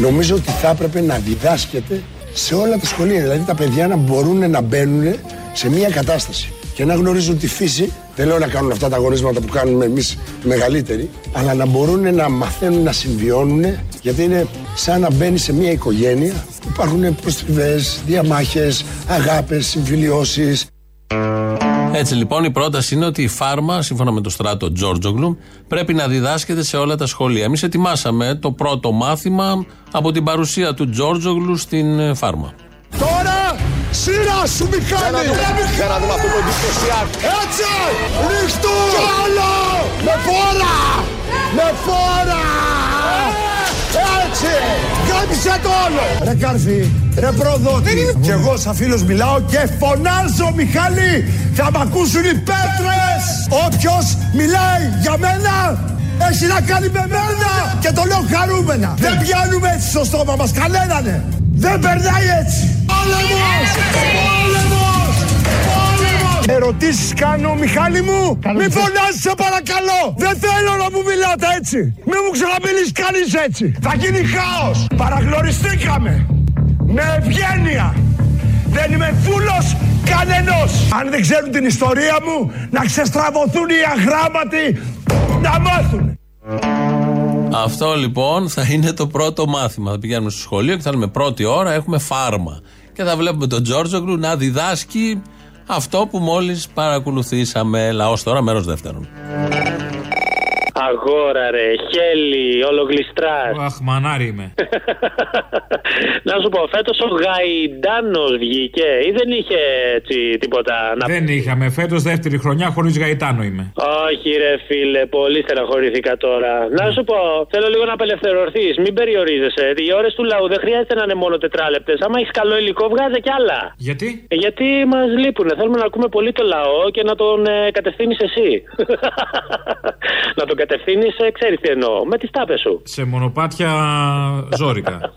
Νομίζω ότι θα έπρεπε να διδάσκεται σε όλα τα σχολεία. Δηλαδή τα παιδιά να μπορούν να μπαίνουν σε μια κατάσταση και να γνωρίζουν τη φύση. Δεν λέω να κάνουν αυτά τα αγωνίσματα που κάνουμε εμείς οι μεγαλύτεροι, αλλά να μπορούν να μαθαίνουν να συμβιώνουν, γιατί είναι σαν να μπαίνει σε μια οικογένεια. Υπάρχουν προστριβέ, διαμάχες, αγάπες, συμφιλιώσεις.
Έτσι λοιπόν η πρόταση είναι ότι η φάρμα, σύμφωνα με το στράτο Τζόρτζογλου, πρέπει να διδάσκεται σε όλα τα σχολεία. Εμείς ετοιμάσαμε το πρώτο μάθημα από την παρουσία του Τζόρτζογλου στην ε, φάρμα.
Τώρα σειρά σου Μιχάλη! Για να δούμε αυτό το εντυπωσιάρι. Έτσι! Ρίχτου! Κι άλλο! Με φόρα! Με φόρα! Έτσι! Γάμισε το όλο! Ρε Κάρφη, ρε προδότη, κι εγώ σαν φίλος μιλάω και φωνάζω Μιχάλη! Θα μ' ακούσουν οι πέτρες! Όποιος μιλάει για μένα έχει να κάνει με μένα και το λέω χαρούμενα. Δεν πιάνουμε έτσι στο στόμα μας κανέναν. Δεν περνάει έτσι. Πόλεμος! Πόλεμος! Πόλεμος! Ερωτήσεις κάνω Μιχάλη μου; Μη φωνάζεις σε παρακαλώ. Δεν θέλω να μου μιλάτε έτσι. Μη μου ξαναμιλήσει κανείς έτσι. Θα γίνει χάος. Παραγνωριστήκαμε. Με ευγένεια. Δεν είμαι φούλος κανενός. Αν δεν ξέρουν την ιστορία μου, να ξεστραβωθούν οι αγράμματοι να μάθουν.
Αυτό λοιπόν θα είναι το πρώτο μάθημα. Θα πηγαίνουμε στο σχολείο και θα λέμε πρώτη ώρα έχουμε φάρμα. Και θα βλέπουμε τον Τζόρτζογλου να διδάσκει αυτό που μόλις παρακολουθήσαμε. Λαός τώρα, μέρος δεύτερον.
Αγόρα ρε, χέλι, ολογλιστράς.
Αχ, μανάρι είμαι.
να σου πω, φέτος ο Γαϊντάνος βγήκε ή δεν είχε έτσι τίποτα να
Δεν είχαμε. Φέτος δεύτερη χρονιά χωρίς γαϊτάνο είμαι.
Όχι, ρε φίλε, πολύ στεναχωρηθήκα τώρα. Να σου πω, θέλω λίγο να απελευθερωθείς. Μην περιορίζεσαι. Οι ώρες του λαού δεν χρειάζεται να είναι μόνο τετράλεπτες. Άμα έχεις καλό υλικό, βγάζε κι άλλα.
Γιατί;
Ε, Γιατί μας λείπουν. Θέλουμε να ακούμε πολύ το λαό και να τον ε, κατευθύνεις εσύ. να τον κατευθύνεις, ε, ξέρεις τι εννοώ. Με τις τάπες σου.
Σε μονοπάτια ζώρικα.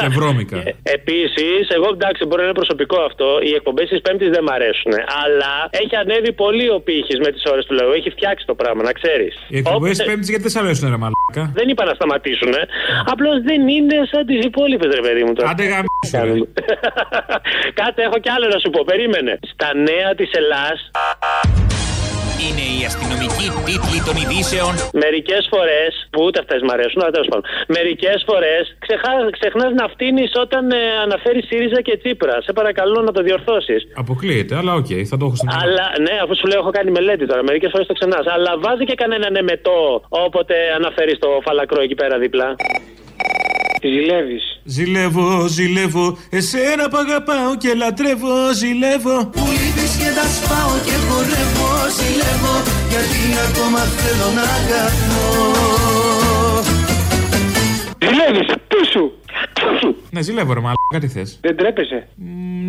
και βρώμικα.
Επίσης, εγώ εντάξει, μπορεί να είναι προσωπικό αυτό. Οι εκπομπές της Πέμπτης δεν μ' αρέσουν. Αλλά έχει ανέβει πολύ ο πύχης με τις ώρες του λαού. Έχει φτιάξει το πράγμα, να ξέρεις.
Οι εκπομπές τη Πέμπτης γιατί δεν σ' αρέσουν, ρε μαλάκα;
Δεν είπα να σταματήσουν. Απλώς δεν είναι σαν τις υπόλοιπες, ρε παιδί μου. Τώρα.
Άντε γαμίσου, ρε.
Κάτι έχω κι άλλο να σου πω. Περίμενε. Στα νέα της Ελλά.
Είναι οι αστυνομικοί τίτλοι των ειδήσεων.
Μερικές φορές, που ούτε αυτές μ' αρέσουν, αλλά τέλος πάντων. Μερικές φορές ξεχνάς να φτύνεις όταν ε, αναφέρεις ΣΥΡΙΖΑ και Τσίπρα. Σε παρακαλώ να το διορθώσεις.
Αποκλείεται, αλλά οκ, θα το έχω στην
Αλλά ναι, αφού σου λέω, έχω κάνει μελέτη τώρα. Μερικές φορές το ξεχνάς. Αλλά βάζει και κανέναν εμετό όποτε αναφέρεις το φαλακρό εκεί πέρα δίπλα. Ζηλεύεις.
Ζηλεύω, ζηλεύω, εσένα που αγαπάω και λατρεύω, ζηλεύω.
Που λείπεις και τα σπάω και χορεύω, ζηλεύω Γιατί ακόμα θέλω να αγαπώ
Ζηλεύεις, πού σου.
Ναι, ζηλεύω, ρε μαλάκα, τι θες.
Δεν τρέπεσαι.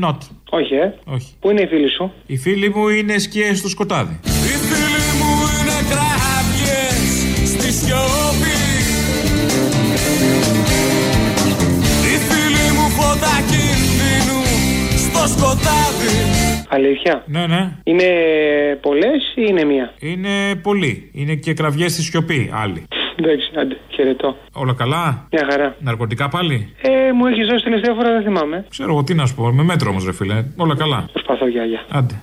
Not.
Όχι, ε.
Όχι.
Πού είναι οι φίλοι σου;
Οι φίλοι μου είναι σκιέ στο σκοτάδι.
Οι φίλοι μου είναι κράβιες στη σιώπη μου φώτα κινδύνου στο σκοτάδι
Αλήθεια;
Ναι, ναι.
Είναι πολλές ή είναι μία;
Είναι πολλοί. Είναι και κραυγές στη σιωπή, άλλοι.
Εντάξει, άντε, χαιρετώ.
Όλα καλά;
Μια χαρά.
Ναρκωτικά πάλι;
Ε, μου έχεις δώσει τελευταία φορά, δεν θυμάμαι.
Ξέρω εγώ τι να σου πω. Με μέτρο όμως, ρε φίλε. Όλα καλά.
Προσπαθώ, γεια, γεια.
Άντε.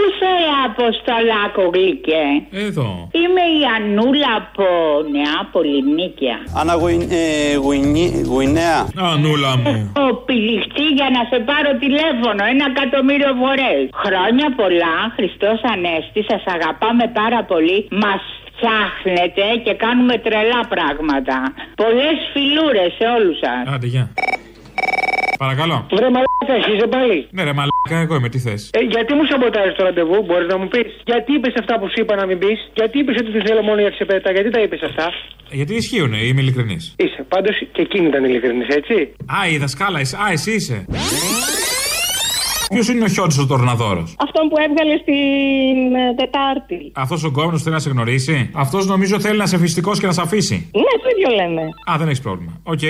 Πού σε
Αποστολάκο γλυκέ;
Εδώ.
Είμαι η Ανούλα από Νεάπολη Νίκαια.
Αννα Γουινέα.
Ανούλα μου.
Ο πηλιχτή για να σε πάρω τηλέφωνο ένα εκατομμύριο φορές. Χρόνια πολλά, Χριστός Ανέστη, σας αγαπάμε πάρα πολύ. Μας φτιάχνετε και κάνουμε τρελά πράγματα. Πολλές φιλούρες σε όλους σας.
Άντε, γεια. Παρακαλώ.
Βρε μαλάκα, είσαι πάλι.
Ναι, ρε μαλάκα, εγώ είμαι, τι θες;
Ε, γιατί μου σαμποτάρει το ραντεβού, μπορείς να μου πεις; Γιατί είπες αυτά που σου είπα να μην πεις; Γιατί είπες ότι τη θέλω μόνο για ξεπέτα; Γιατί τα είπες αυτά;
Γιατί ισχύουν, είμαι ειλικρινής.
Είσαι. Πάντως και εκείνη ήταν ειλικρινής, έτσι.
Α, η δασκάλα, είσαι. Α, εσύ είσαι. Ποιος είναι ο Χιόντι ο Τορναδόρος;
Αυτόν που έβγαλε στην ε, Τετάρτη.
Αυτός ο κόμμα θέλει να σε γνωρίσει; Αυτός νομίζω θέλει να σε φυστικό και να σε αφήσει;
Ναι, το ίδιο λέμε.
Α, δεν έχεις πρόβλημα. Οκ.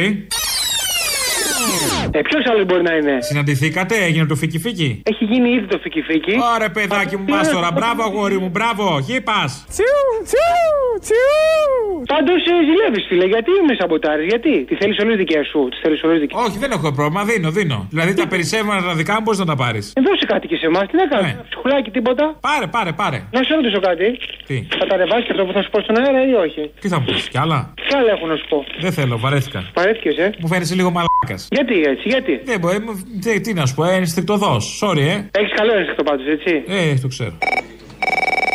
Ε, ποιος άλλος μπορεί να είναι;
Συναντηθήκατε, έγινε το φίκι φίκι;
Έχει γίνει ήδη το φίκι φίκι.
Ωραία, παιδάκι μου, πας τώρα. Μπράβο, αγόρι μου, μπράβο. Γη πας.
Τσιου, τσιου, τσιου. Πάντως ε, ζηλεύεις, φίλε, γιατί με σαμποτάρεις, γιατί; Τι θέλεις όλε δικέ σου, τι θέλεις όλε δικέ
Όχι, δεν έχω πρόβλημα, δίνω, δίνω. Δηλαδή τα περισσεύματα τα δικά μου μπορείς να τα πάρεις.
Ε, δώσε κάτι και σε εμάς, τι να κάνω.
Ναι.
Ψυχουλάκι, τίποτα;
Πάρε, πάρε, πάρε.
Να σε ρωτήσω κάτι.
Τι;
Θα τα ρεβάσει αυτό που θα σου πω στον αέρα ή όχι;
Τι θα μου πεις, κι άλλα;
Τι άλλα έχω να σου πω.
Δεν θέλω, βαρέθηκα.
Παρέθηκε, ε;
Μου φαίνεσαι λίγο μαλάκας.
Γιατί έτσι, γιατί;
Δεν μπορεί, μου- τι, τι να σου πω, ε, ενστικτοδός. Sorry, ε.
Έχεις καλό ένστικτο πάντως, έτσι.
Ε, το ξέρω.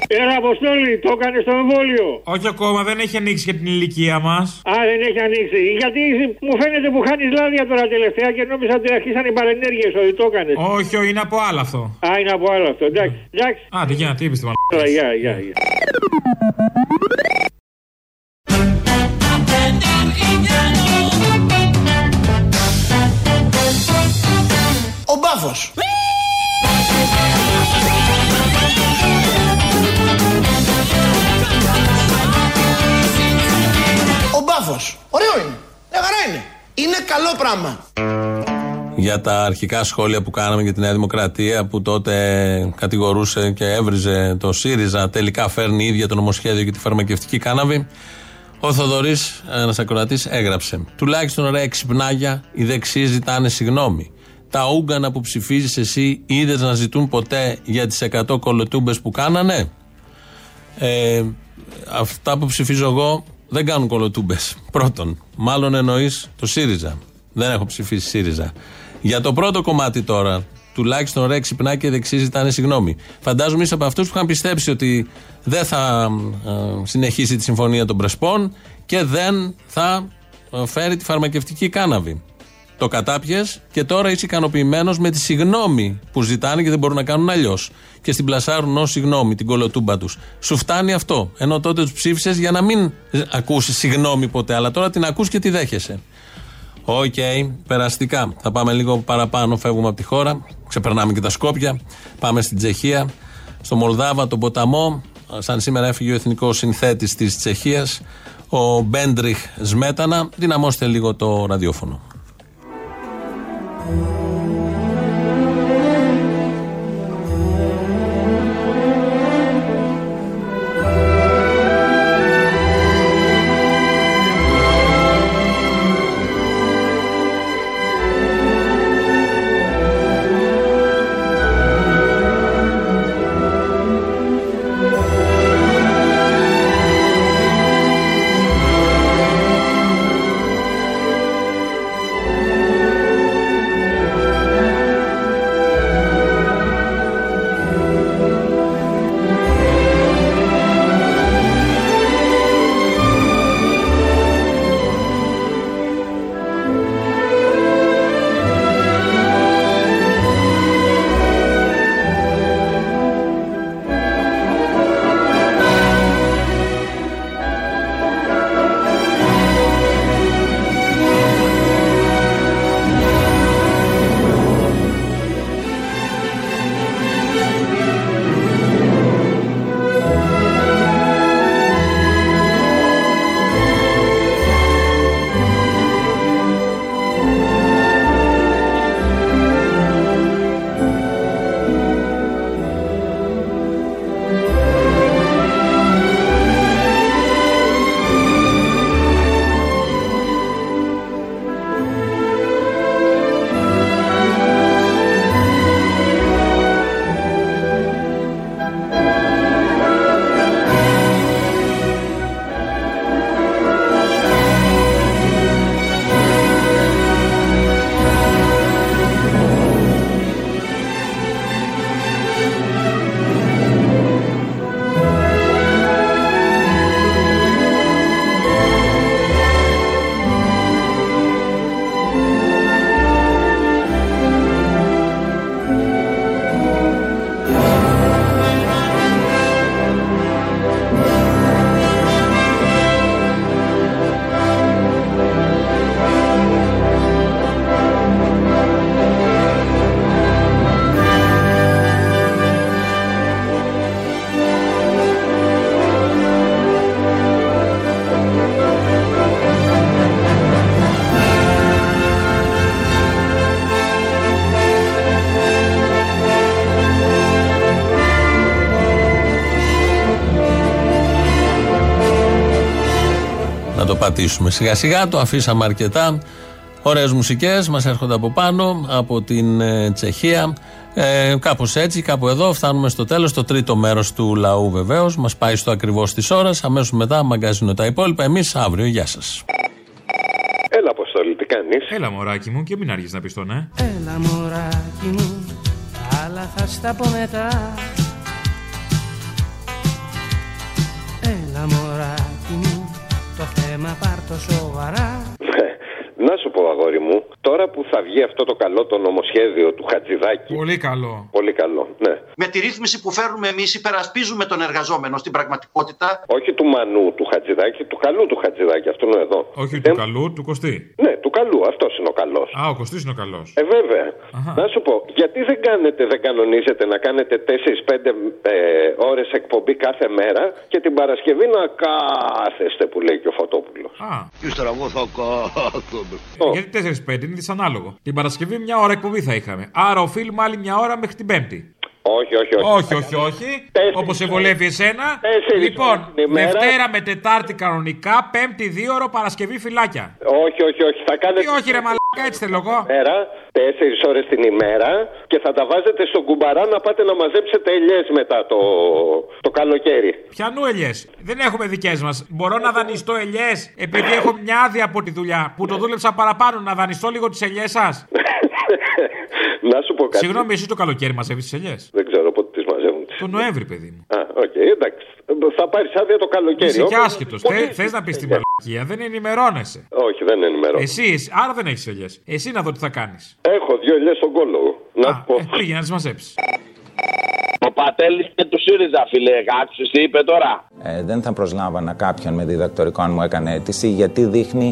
Έλα, Αποστόλη, το έκανες στο εμβόλιο.
Όχι ακόμα, δεν έχει ανοίξει για την ηλικία μας.
Α, δεν έχει ανοίξει. Γιατί μου φαίνεται που χάνεις λάδια τώρα τελευταία και νόμιζα ότι αρχίσαν οι παρενέργειες ότι το έκανες.
Όχι, όχι, είναι από άλλο αυτό.
Α, είναι από άλλο αυτό. Εντάξει. εντάξει.
Άντε, για, τι είπες τη μαλάκα.
Τώρα, γεια, γεια, γεια.
Ο μπάφος. Ο μπάφος. Ωραίο είναι. Μια χαρά είναι. Είναι καλό πράγμα.
για τα αρχικά σχόλια που κάναμε για τη Νέα Δημοκρατία που τότε κατηγορούσε και έβριζε το ΣΥΡΙΖΑ τελικά φέρνει η ίδια το νομοσχέδιο για τη φαρμακευτική κάναβη ο Θοδωρής, ένας ακροατής, έγραψε. Τουλάχιστον ρε ξυπνάγια, οι δεξιοί ζητάνε συγγνώμη. Τα Ούγκανα που ψηφίζεις εσύ είδες να ζητούν ποτέ για τις 100 κολοτούμπες που κάνανε; Ε, αυτά που ψηφίζω εγώ δεν κάνουν κολοτούμπες. Πρώτον, μάλλον εννοείς το ΣΥΡΙΖΑ. Δεν έχω ψηφίσει ΣΥΡΙΖΑ. Για το πρώτο κομμάτι τώρα, τουλάχιστον ρε ξυπνά και δεξί ζητάνε συγγνώμη. Φαντάζομαι είσαι από αυτούς που είχαν πιστέψει ότι δεν θα ε, συνεχίσει τη συμφωνία των Πρεσπών και δεν θα ε, φέρει τη φαρμακευτική κάναβη. Το κατάπιες και τώρα είσαι ικανοποιημένος με τη συγνώμη που ζητάνε και δεν μπορούν να κάνουν αλλιώς. Και στην πλασάρουν ως συγνώμη την κωλοτούμπα τους. Σου φτάνει αυτό. Ενώ τότε τους ψήφισες για να μην ακούσεις συγνώμη ποτέ, αλλά τώρα την ακούς και τη δέχεσαι. Οκ, περαστικά. Θα πάμε λίγο παραπάνω, φεύγουμε από τη χώρα. Ξεπερνάμε και τα Σκόπια. Πάμε στην Τσεχία, στο Μολδάβα, τον ποταμό. Σαν σήμερα έφυγε ο εθνικός συνθέτης της Τσεχίας, ο Μπέντριχ Σμέτανα. Δυναμώστε λίγο το ραδιόφωνο. Πατήσουμε. Σιγά σιγά το αφήσαμε αρκετά. Ωραίες μουσικές μας έρχονται από πάνω, από την ε, Τσεχία. Ε, κάπως έτσι, κάπου εδώ φτάνουμε στο τέλος, το τρίτο μέρος του λαού βεβαίως. Μας πάει στο ακριβώς της ώρας, αμέσως μετά μαγκαζίνο τα υπόλοιπα. Εμείς αύριο, γεια σας.
Έλα, Αποστόλη, τι κάνεις;
Έλα, μωράκι μου, και μην αργείς να πεις το ναι.
Έλα μωράκι μου, άλλα θα στα πω μετά το θέμα πάρ' το σοβαρά
Να σου πω, αγόρι μου, τώρα που θα βγει αυτό το καλό το νομοσχέδιο του Χατζηδάκη.
Πολύ καλό.
Πολύ καλό, ναι.
Με τη ρύθμιση που φέρνουμε εμείς, υπερασπίζουμε τον εργαζόμενο στην πραγματικότητα.
Όχι του Μανού του Χατζηδάκη, του καλού του Χατζηδάκη, αυτόν είναι εδώ.
Όχι του καλού, του Κωστή.
Ναι, του καλού, αυτός είναι ο καλός.
Α, ο Κωστής είναι ο καλός.
Ε, βέβαια. Να σου πω, γιατί δεν κάνετε, δεν κανονίζετε να κάνετε 4-5 ε, ώρες εκπομπή κάθε μέρα και την Παρασκευή να κάθεστε που λέει και ο Φωτόπουλος.
Α.
Και ύστερα εγώ θα κάθομαι.
Γιατί 4-5 είναι δυσανάλογο. Την Παρασκευή μια ώρα εκπομπή θα είχαμε. Άρα οφείλουμε άλλη μια ώρα μέχρι την Πέμπτη.
Όχι, όχι, όχι.
Όχι, όχι, όχι. Όπως σε βολεύει εσένα. Λοιπόν, Δευτέρα με Τετάρτη κανονικά, Πέμπτη δύο ώρο, Παρασκευή φυλάκια.
Όχι, όχι, όχι. Θα κάνετε.
Τι όχι, ρε μαλάκα, έτσι θέλω εγώ.
Μέρα, τέσσερις ώρες την ημέρα και θα τα βάζετε στον κουμπαρά να πάτε να μαζέψετε ελιές μετά το, το καλοκαίρι.
Πιανού ελιές. Δεν έχουμε δικές μας. Μπορώ να δανειστώ ελιές επειδή έχω μια άδεια από τη δουλειά που το δούλεψα παραπάνω να δανειστώ λίγο τις ελιές σας.
να σου πω κάτι.
Συγγνώμη, εσύ το καλοκαίρι μαζεύεις τις ελιές;
Δεν ξέρω πότε τις μαζεύουν.
Το Νοέμβρη, παιδί μου.
Α, OK, okay, εντάξει. Θα πάρεις άδεια το καλοκαίρι.
Είσαι και
όμως-
άσχετος. Θες να πεις την μαλακία, δεν ενημερώνεσαι.
Όχι, δεν ενημερώνω.
Εσύ, εσύ- άρα δεν έχεις ελιές. Εσύ να δω τι θα κάνεις.
Έχω δύο ελιές στον κώλο. Να σου πω.
Πήγαινε να τις μαζέψεις.
Ο Πατέλη και του ΣΥΡΙΖΑ, φίλε. Άκουσες τι είπε τώρα;
Ε, δεν θα προσλάμβανα κάποιον με διδακτορικό αν μου έκανε αίτηση, γιατί δείχνει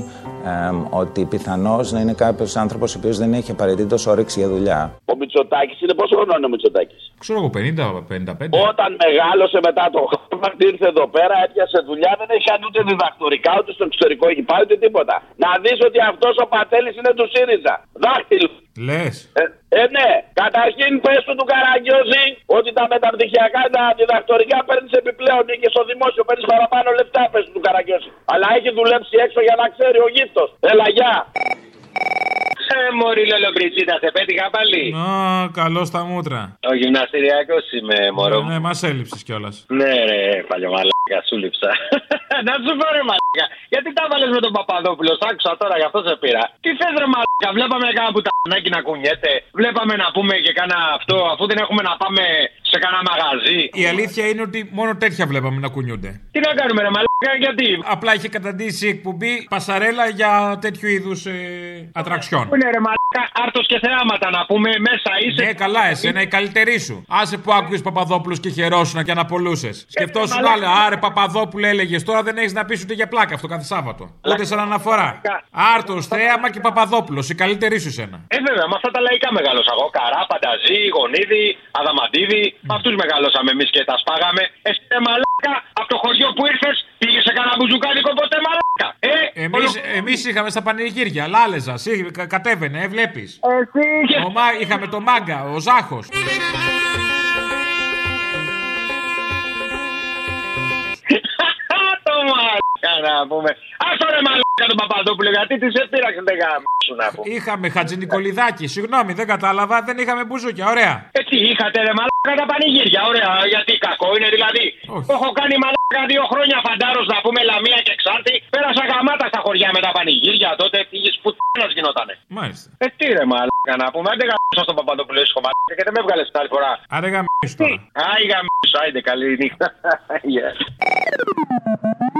εμ, ότι πιθανώς να είναι κάποιος άνθρωπος ο οποίος δεν έχει απαραίτητος όρεξη για δουλειά.
Ο Μητσοτάκης είναι πόσο χρόνο είναι ο Μητσοτάκης;
Ξέρω εγώ 50-55.
Όταν μεγάλωσε μετά το Χάρβαρντ, ήρθε εδώ πέρα, έπιασε δουλειά, δεν έχει καν ούτε διδακτορικά, ούτε στο εξωτερικό έχει πάει, ούτε τίποτα. Να δεις ότι αυτός ο Πατέλης είναι του ΣΥΡΙΖΑ. Δάχτυλο.
Λες.
Ε, ε, ναι, καταρχήν πες του του Καραγκιόζη ότι τα μεταπτυχιακά, τα διδακτορικά παίρνεις επιπλέον και στο δημόσιο παίρνεις παραπάνω λεφτά, πες του του Καραγκιόζη. Αλλά έχει δουλέψει έξω για να ξέρει ο γύφτος. Έλα, γεια.
Ε, μωρή λολομπριτσίτα, σε πέτυχα πάλι.
Α, καλός στα μούτρα.
Ο γυμναστηριακός είμαι, μωρό.
Ναι, ναι μας έλειψες κιόλας.
Ναι, ρε, παλιωμαλάκα, σου λείψα. Να σου πω, ρε, μαλάκα. Γιατί τα βάλες με τον Παπαδόπουλο, σ' άκουσα τώρα, γι' αυτό σε πήρα. Τι θες, ρε, μαλάκα. Βλέπαμε κάνα πουτανάκι να κουνιέται. Βλέπαμε να πούμε και κάνα αυτό, αφού δεν έχουμε να πάμε σε κάνα μαγαζί.
Η αλήθεια είναι ότι μόνο τέτοια βλέπαμε να κουνιούνται.
Τι να κάνουμε, ρε, μαλάκα, γιατί;
Απλά είχε καταντήσει η εκπομπή πασαρέλα για τέτοιου είδους ε, ατραξιόν.
Πού είναι, ρε, μαλάκα, άρτος και θεάματα να πούμε μέσα είσαι.
Ναι, καλά, εσένα η καλύτερη σου. Άσε που άκουγες Παπαδόπουλο και χαιρόσουνα και αναπολούσες. Σκεφτόσουν
μαλάκα.
άλλα. Άρε Παπαδόπουλο έλεγες. Τώρα δεν έχεις να πεις ούτε για πλάκα αυτό κάθε Σάββατο. Ούτε σαν αναφορά. Άρτος, Θέαμα και Παπαδόπουλος. Η καλύτερη σου σένα.
Ε, βέβαια, με αυτά τα λαϊκά μεγάλωσα εγώ. Καρά, Πανταζή, Γονίδη, Αδαμαντίδη. Αυτούς μεγάλωσαμε εμείς και τα σπάγαμε. Εσύ, ρε, μαλάκα, από το χωριό που ήρθες, πήγες σε κανένα μπουζουκάδικο ποτέ, μαλάκα. Ε,
Εμείς, εμείς είχαμε στα πανηγύρια, λάλεζας, σύ- κα- κατέβαινε, ε, βλέπεις.
Εσύ
Ο Μα- είχαμε το μάγκα, ο Ζάχος.
Μαλάκα να πούμε. Αυτό ρε μαλάκα τον Παπαδόπουλο, γιατί τι σε πείραξε δεν γάμισου να πούμε.
Είχαμε Χατζηνικολιδάκη, συγγνώμη, δεν κατάλαβα, δεν είχαμε μπουζούκια, ωραία.
Ε, τι είχατε ρε μαλάκα τα πανηγύρια, ωραία, γιατί κακό είναι δηλαδή. Έχω κάνει μαλάκα δύο χρόνια φαντάρος να πούμε Λαμία και Ξάρτη. Πέρασα γαμάτα στα χωριά με τα πανηγύρια τότε πήγες που τ***νος γινότανε.
Μάλιστα.
Ε, τι ρε μαλάκα να πούμε, άντε γαμίσω στον Παπαδόπουλο ήσυχο μαλάκα και δεν με έβγαλες την άλλη φορά.
Άρα γαμίσου τώρα.
Άι γαμίσω, άιντε καλή νύχτα. Γεια.